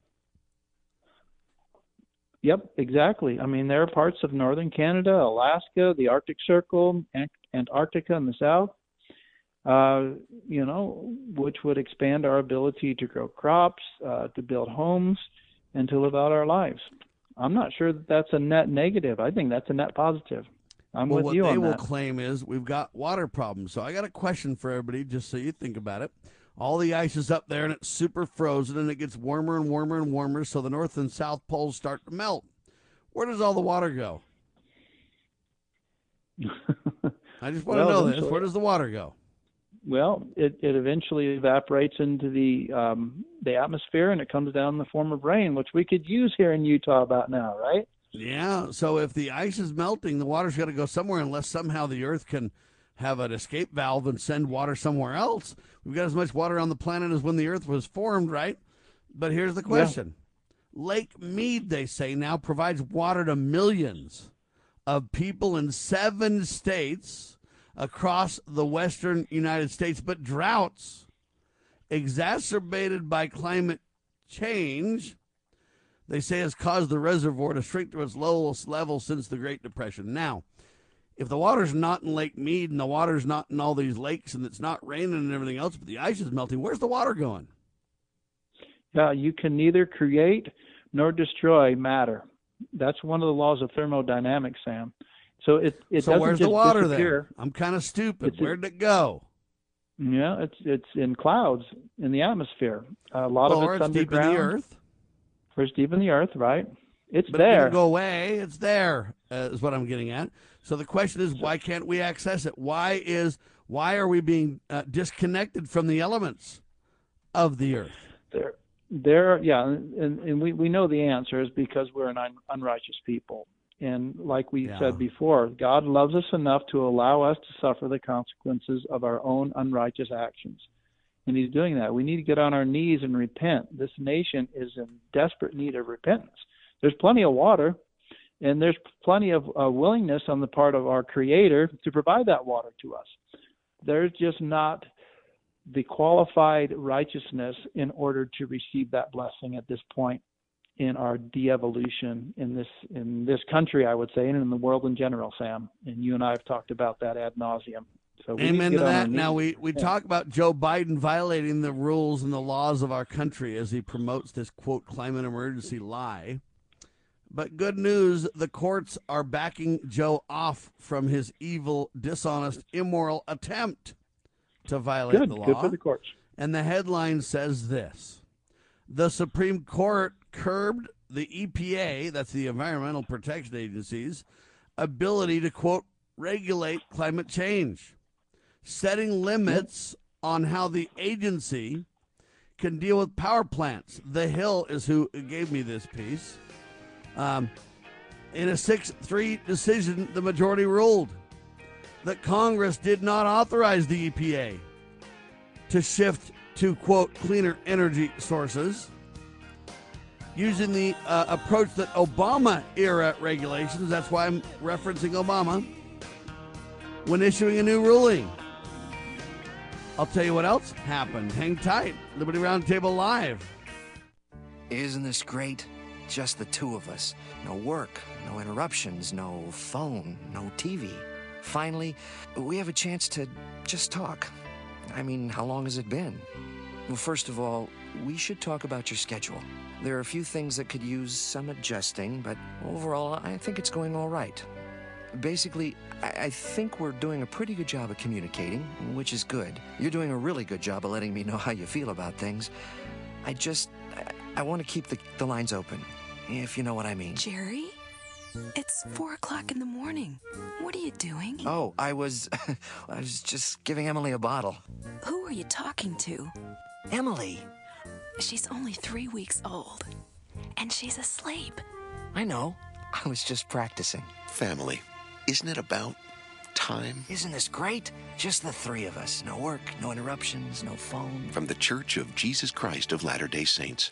Yep, exactly. I mean, there are parts of northern Canada, Alaska, the Arctic Circle, Antarctica in the south, uh, you know, which would expand our ability to grow crops, uh, to build homes, and to live out our lives. I'm not sure that that's a net negative. I think that's a net positive. I'm well, with what you they will claim is we've got water problems. So I got a question for everybody, just so you think about it. All the ice is up there and it's super frozen, and it gets warmer and warmer and warmer. So the north and south poles start to melt. Where does all the water go? I just want to know this. Where does the water go? Well, it, it eventually evaporates into the um, the atmosphere, and it comes down in the form of rain, which we could use here in Utah about now, right? Yeah. So if the ice is melting, the water's got to go somewhere unless somehow the Earth can have an escape valve and send water somewhere else. We've got as much water on the planet as when the Earth was formed, right? But here's the question Lake Mead, they say, now provides water to millions of people in seven states across the western United States, but droughts exacerbated by climate change they say has caused the reservoir to shrink to its lowest level since the Great Depression. Now, if the water's not in Lake Mead and the water's not in all these lakes and it's not raining and everything else, but the ice is melting, where's the water going? Yeah, you can neither create nor destroy matter. That's one of the laws of thermodynamics, Sam. So it it so doesn't where's just the water disappear. there? I'm kind of stupid. It's Where'd it go? Yeah, it's it's in clouds in the atmosphere. A lot Or of it's it's deep in the earth. Or it's deep in the earth, right? It's But it there. didn't go away. It's there, uh, is what I'm getting at. So the question is, why can't we access it? Why is why are we being uh, disconnected from the elements of the earth? there there yeah and, and we, we know the answer is because we're an un, unrighteous people and like we Yeah. said before god loves us enough to allow us to suffer the consequences of our own unrighteous actions and he's doing that we need to get on our knees and repent this nation is in desperate need of repentance there's plenty of water and there's plenty of uh, willingness on the part of our creator to provide that water to us there's just not the qualified righteousness in order to receive that blessing at this point in our de-evolution in this in this country, I would say, and in the world in general, Sam. And you and I have talked about that ad nauseum. So we Amen to, to get on our that. Now we, we Yeah. talk about Joe Biden violating the rules and the laws of our country as he promotes this quote climate emergency lie. But good news, the courts are backing Joe off from his evil, dishonest, immoral attempt to violate Good, the law. good for the courts. And the headline says this The Supreme Court curbed the EPA, that's the Environmental Protection Agency's, ability to, quote, regulate climate change, setting limits on how the agency can deal with power plants. The Hill is who gave me this piece. Um, in a 6 3 decision, the majority ruled that Congress did not authorize the EPA to shift to quote cleaner energy sources using the uh, approach that Obama era regulations that's why I'm referencing Obama when issuing a new ruling. I'll tell you what else happened. Hang tight. Liberty Roundtable live. Isn't this great? Just the two of us. No work, no interruptions, no phone, no TV. Finally, we have a chance to just talk. I mean, how long has it been? Well, first of all, we should talk about your schedule. There are a few things that could use some adjusting, but overall, I think it's going all right. Basically, I, I think we're doing a pretty good job of communicating, which is good. You're doing a really good job of letting me know how you feel about things. I just, I, I want to keep the, the lines open, if you know what I mean. Jerry? It's four o'clock in the morning. What are you doing? Oh, I was, I was just giving Emily a bottle. Who are you talking to? Emily. She's only three weeks old. And she's asleep. I know. I was just practicing. Family. Isn't it about time? Isn't this great? Just the three of us. No work, no interruptions, no phone. From the Church of Jesus Christ of Latter day Saints.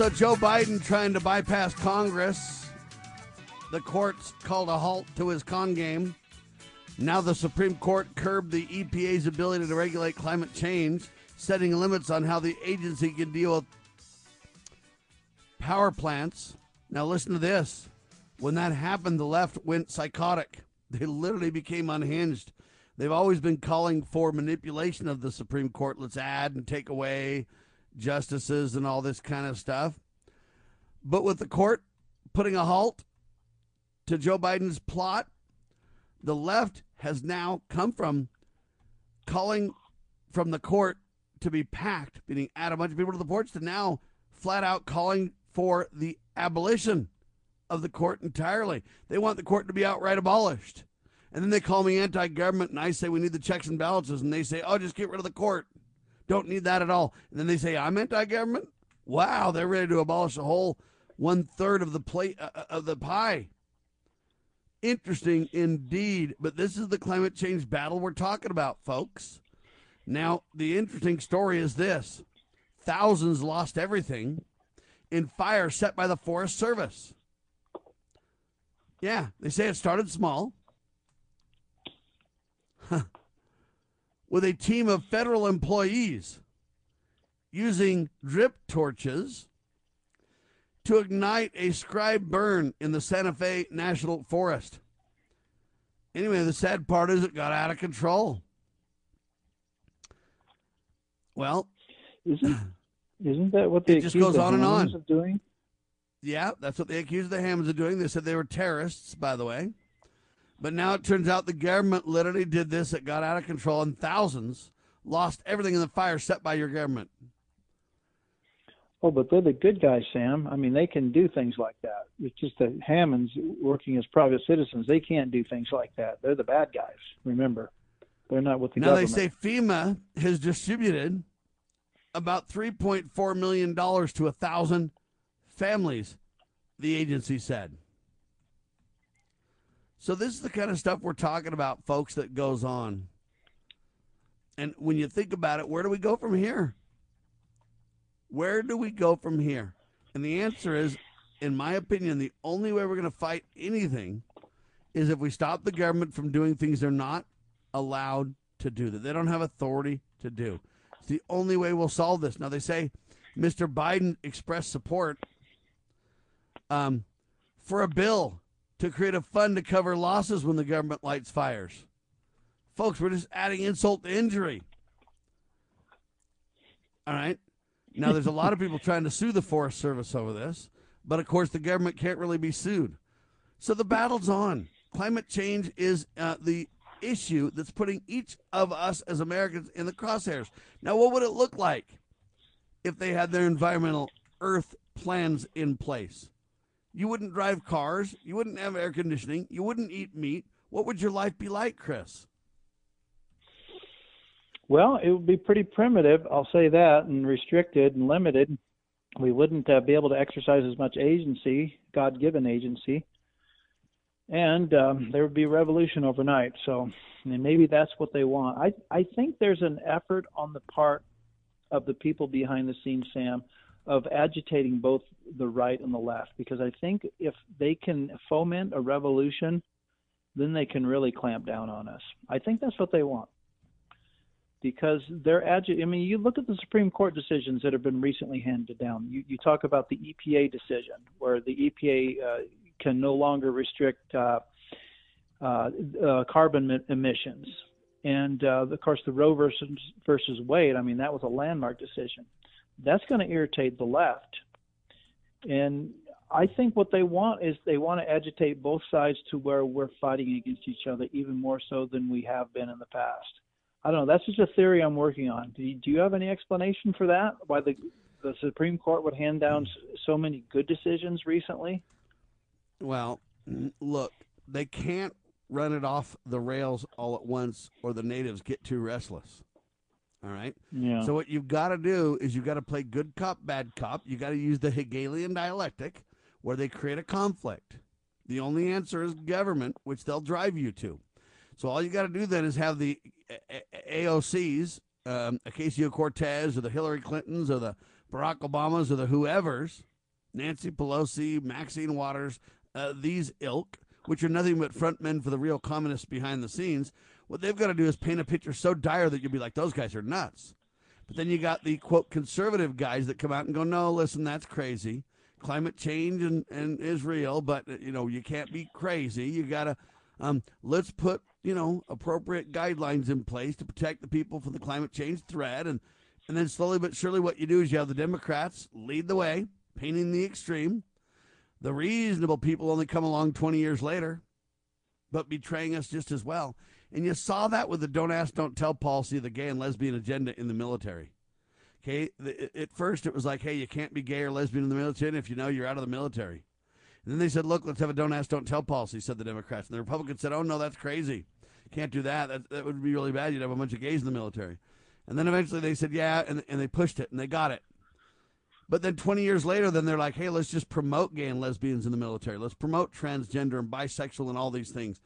So Joe Biden trying to bypass Congress. The courts called a halt to his con game. Now the Supreme Court curbed the EPA's ability to regulate climate change, setting limits on how the agency can deal with power plants. Now listen to this. When that happened, the left went psychotic. They literally became unhinged. They've always been calling for manipulation of the Supreme Court. Let's add and take away justices and all this kind of stuff. But with the court putting a halt to Joe Biden's plot, the left has now come from calling from the court to be packed, meaning add a bunch of people to the porch, to now flat out calling for the abolition of the court entirely. They want the court to be outright abolished. And then they call me anti government, and I say we need the checks and balances, and they say, oh, just get rid of the court. Don't need that at all. And then they say, I'm anti government? Wow, they're ready to abolish a whole one third of the plate uh, uh, of the pie. Interesting indeed. But this is the climate change battle we're talking about, folks. Now, the interesting story is this thousands lost everything in fire set by the Forest Service. Yeah, they say it started small. With a team of federal employees using drip torches to ignite a scribe burn in the Santa Fe National Forest. Anyway, the sad part is it got out of control. Well, isn't isn't that what they it just goes the on and on of doing? Yeah, that's what they accused the Hammonds of doing. They said they were terrorists, by the way. But now it turns out the government literally did this. It got out of control, and thousands lost everything in the fire set by your government. Oh, but they're the good guys, Sam. I mean, they can do things like that. It's just the Hammonds working as private citizens, they can't do things like that. They're the bad guys. Remember, they're not with the government. now government. they say FEMA has distributed about three point four million dollars to a thousand families. The agency said. So this is the kind of stuff we're talking about, folks. That goes on. And when you think about it, where do we go from here? Where do we go from here? And the answer is, in my opinion, the only way we're going to fight anything is if we stop the government from doing things they're not allowed to do, that they don't have authority to do. It's the only way we'll solve this. Now, they say Mr. Biden expressed support um, for a bill to create a fund to cover losses when the government lights fires. Folks, we're just adding insult to injury. All right. Now, there's a lot of people trying to sue the Forest Service over this, but of course, the government can't really be sued. So the battle's on. Climate change is uh, the issue that's putting each of us as Americans in the crosshairs. Now, what would it look like if they had their environmental earth plans in place? You wouldn't drive cars, you wouldn't have air conditioning, you wouldn't eat meat. What would your life be like, Chris? Well, it would be pretty primitive, I'll say that, and restricted and limited. We wouldn't uh, be able to exercise as much agency, God given agency. And um, there would be revolution overnight. So and maybe that's what they want. I, I think there's an effort on the part of the people behind the scenes, Sam, of agitating both the right and the left because I think if they can foment a revolution, then they can really clamp down on us. I think that's what they want. Because they're agi- I mean, you look at the Supreme Court decisions that have been recently handed down. You, you talk about the EPA decision, where the EPA uh, can no longer restrict uh, uh, uh, carbon emissions. And uh, of course, the Roe versus, versus Wade, I mean, that was a landmark decision. That's going to irritate the left. And I think what they want is they want to agitate both sides to where we're fighting against each other even more so than we have been in the past. I don't know. That's just a theory I'm working on. Do you, do you have any explanation for that? Why the the Supreme Court would hand down so many good decisions recently? Well, look, they can't run it off the rails all at once, or the natives get too restless. All right. Yeah. So what you've got to do is you've got to play good cop, bad cop. You got to use the Hegelian dialectic, where they create a conflict. The only answer is government, which they'll drive you to. So all you got to do then is have the AOCs, um, Ocasio Cortez, or the Hillary Clintons, or the Barack Obamas, or the whoever's, Nancy Pelosi, Maxine Waters, uh, these ilk, which are nothing but front men for the real communists behind the scenes, what they've got to do is paint a picture so dire that you'll be like, those guys are nuts. But then you got the quote conservative guys that come out and go, no, listen, that's crazy. Climate change and, and is real, but you know you can't be crazy. You gotta um, let's put you know appropriate guidelines in place to protect the people from the climate change threat, and and then slowly but surely, what you do is you have the Democrats lead the way, painting the extreme. The reasonable people only come along 20 years later, but betraying us just as well. And you saw that with the don't ask, don't tell policy of the gay and lesbian agenda in the military. Okay, at first it was like, hey, you can't be gay or lesbian in the military, if you know, you're out of the military. And then they said, look, let's have a don't ask, don't tell policy, said the Democrats. And the Republicans said, oh, no, that's crazy. Can't do that. That, that would be really bad. You'd have a bunch of gays in the military. And then eventually they said, yeah, and, and they pushed it, and they got it. But then 20 years later, then they're like, hey, let's just promote gay and lesbians in the military. Let's promote transgender and bisexual and all these things.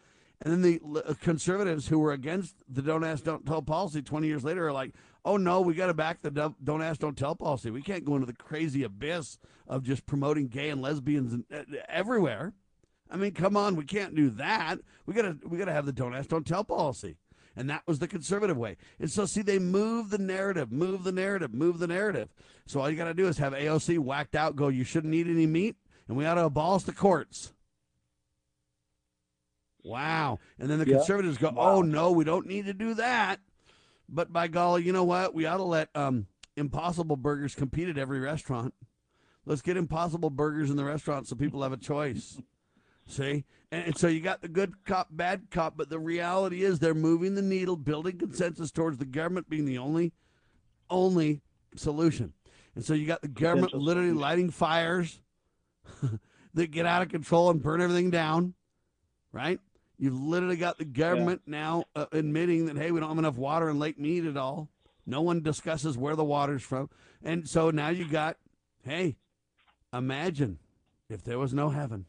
And then the uh, conservatives who were against the don't ask, don't tell policy 20 years later are like, oh no, we got to back the don't ask, don't tell policy. We can't go into the crazy abyss of just promoting gay and lesbians uh, everywhere. I mean, come on, we can't do that. We gotta we gotta have the don't ask, don't tell policy. And that was the conservative way. And so, see, they move the narrative, move the narrative, move the narrative. So all you got to do is have AOC whacked out, go, you shouldn't eat any meat, and we ought to abolish the courts. Wow. And then the Yeah. conservatives go, Wow. oh, no, we don't need to do that. But by golly, you know what? We ought to let um, Impossible Burgers compete at every restaurant. Let's get Impossible Burgers in the restaurant so people have a choice. See? And, and so you got the good cop, bad cop, but the reality is they're moving the needle, building consensus towards the government being the only, only solution. And so you got the government literally lighting fires that get out of control and burn everything down, right? You've literally got the government now uh, admitting that, hey, we don't have enough water in Lake Mead at all. No one discusses where the water's from. And so now you got, hey, imagine if there was no heaven.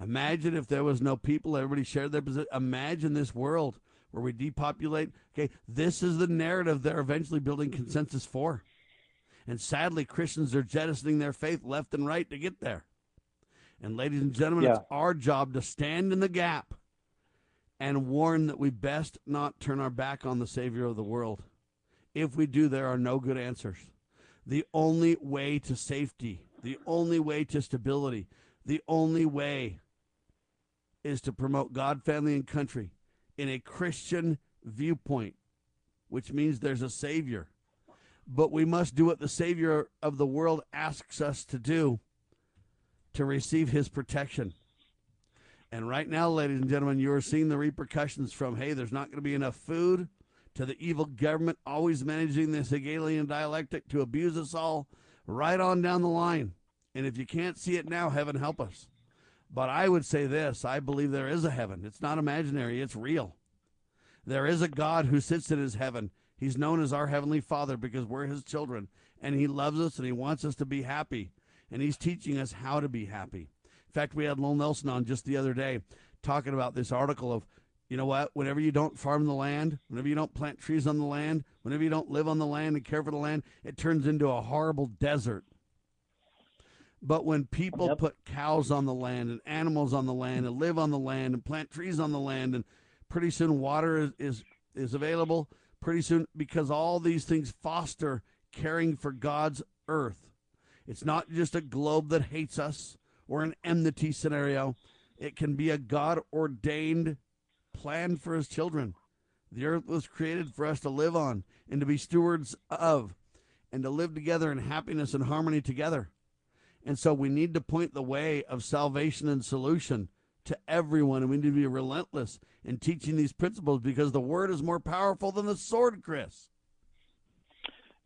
Imagine if there was no people, everybody shared their position. Imagine this world where we depopulate. Okay, this is the narrative they're eventually building consensus for. And sadly, Christians are jettisoning their faith left and right to get there. And ladies and gentlemen, it's our job to stand in the gap and warn that we best not turn our back on the Savior of the world. If we do, there are no good answers. The only way to safety, the only way to stability, the only way is to promote God, family, and country in a Christian viewpoint, which means there's a Savior. But we must do what the Savior of the world asks us to do to receive his protection. And right now, ladies and gentlemen, you are seeing the repercussions from hey, there's not going to be enough food, to the evil government always managing this Hegelian dialectic to abuse us all, right on down the line. And if you can't see it now, heaven help us. But I would say this I believe there is a heaven. It's not imaginary, it's real. There is a God who sits in his heaven. He's known as our Heavenly Father because we're his children, and he loves us and he wants us to be happy. And he's teaching us how to be happy. In fact, we had Lowell Nelson on just the other day talking about this article of, you know what, whenever you don't farm the land, whenever you don't plant trees on the land, whenever you don't live on the land and care for the land, it turns into a horrible desert. But when people put cows on the land and animals on the land and live on the land and plant trees on the land and pretty soon water is is, is available, pretty soon because all these things foster caring for God's earth. It's not just a globe that hates us or an enmity scenario. It can be a God ordained plan for his children. The earth was created for us to live on and to be stewards of and to live together in happiness and harmony together. And so we need to point the way of salvation and solution to everyone. And we need to be relentless in teaching these principles because the word is more powerful than the sword, Chris.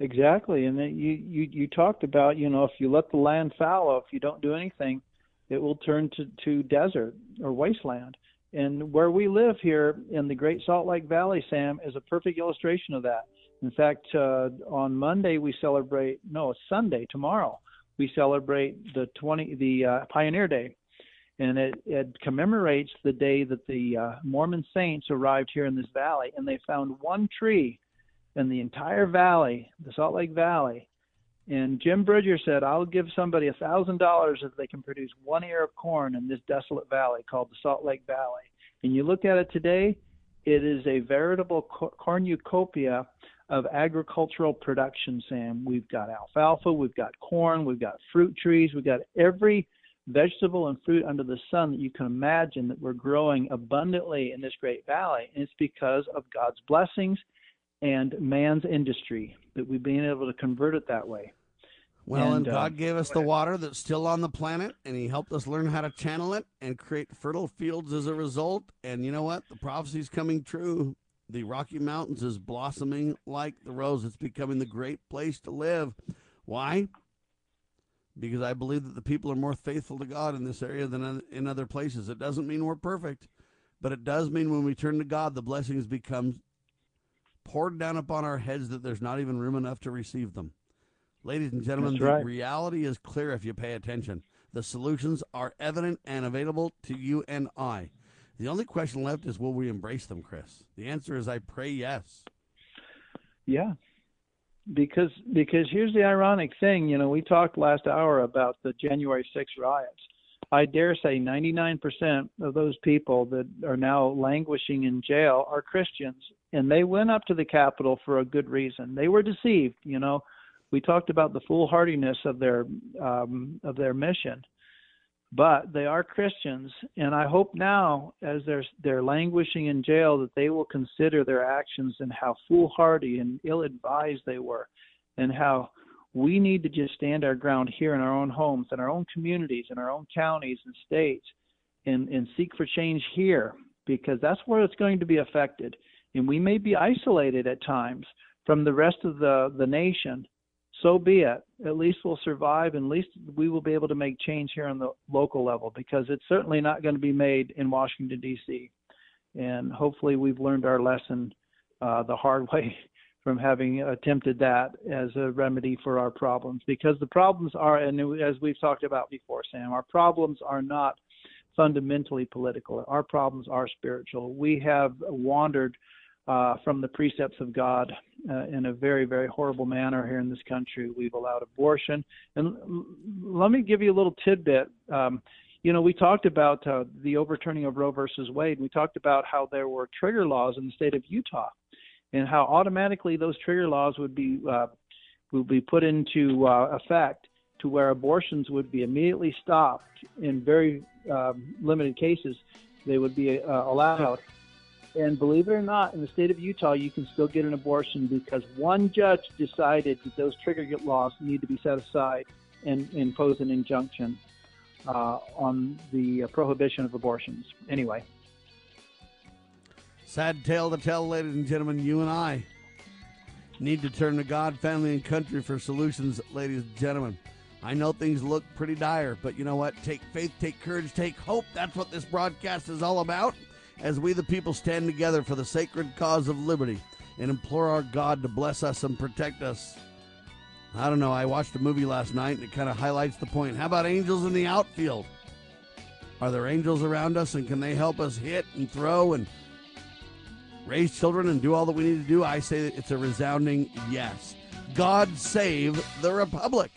Exactly, and then you you you talked about you know if you let the land fallow, if you don't do anything, it will turn to to desert or wasteland. And where we live here in the Great Salt Lake Valley, Sam, is a perfect illustration of that. In fact, uh, on Monday we celebrate. No, Sunday tomorrow. We celebrate the 20 the uh, Pioneer Day, and it, it commemorates the day that the uh, Mormon saints arrived here in this valley, and they found one tree in the entire valley, the Salt Lake Valley. And Jim Bridger said, I'll give somebody a thousand dollars if they can produce one ear of corn in this desolate valley called the Salt Lake Valley. And you look at it today, it is a veritable cornucopia of agricultural production, Sam. We've got alfalfa, we've got corn, we've got fruit trees, we've got every vegetable and fruit under the sun that you can imagine that we're growing abundantly in this great valley. And it's because of God's blessings and man's industry that we've been able to convert it that way. Well, and, and God uh, gave us the water that's still on the planet, and He helped us learn how to channel it and create fertile fields as a result. And you know what? The prophecy's coming true. The Rocky Mountains is blossoming like the rose. It's becoming the great place to live. Why? Because I believe that the people are more faithful to God in this area than in other places. It doesn't mean we're perfect, but it does mean when we turn to God, the blessings become poured down upon our heads that there's not even room enough to receive them. Ladies and gentlemen, right. the reality is clear if you pay attention. The solutions are evident and available to you and I. The only question left is will we embrace them, Chris? The answer is I pray yes. Yeah. Because because here's the ironic thing, you know, we talked last hour about the January 6 riots. I dare say 99% of those people that are now languishing in jail are Christians, and they went up to the Capitol for a good reason. They were deceived. You know, we talked about the foolhardiness of their um, of their mission, but they are Christians, and I hope now, as they're they're languishing in jail, that they will consider their actions and how foolhardy and ill-advised they were, and how we need to just stand our ground here in our own homes, in our own communities, in our own counties and states, and, and seek for change here because that's where it's going to be affected. And we may be isolated at times from the rest of the, the nation. So be it. At least we'll survive, and at least we will be able to make change here on the local level because it's certainly not going to be made in Washington, D.C. And hopefully, we've learned our lesson uh, the hard way from having attempted that as a remedy for our problems because the problems are and as we've talked about before sam our problems are not fundamentally political our problems are spiritual we have wandered uh, from the precepts of God uh, in a very, very horrible manner here in this country. We've allowed abortion. And l- let me give you a little tidbit. Um, you know, we talked about uh, the overturning of Roe versus Wade. We talked about how there were trigger laws in the state of Utah and how automatically those trigger laws would be uh, would be put into uh, effect to where abortions would be immediately stopped in very um, limited cases. They would be uh, allowed. And believe it or not, in the state of Utah, you can still get an abortion because one judge decided that those trigger laws need to be set aside and impose an injunction uh, on the prohibition of abortions. Anyway, Sad tale to tell, ladies and gentlemen. You and I need to turn to God, family, and country for solutions, ladies and gentlemen. I know things look pretty dire, but you know what? Take faith, take courage, take hope. That's what this broadcast is all about. As we, the people, stand together for the sacred cause of liberty and implore our God to bless us and protect us. I don't know. I watched a movie last night and it kind of highlights the point. How about angels in the outfield? Are there angels around us and can they help us hit and throw and raise children and do all that we need to do, I say it's a resounding yes. God save the Republic.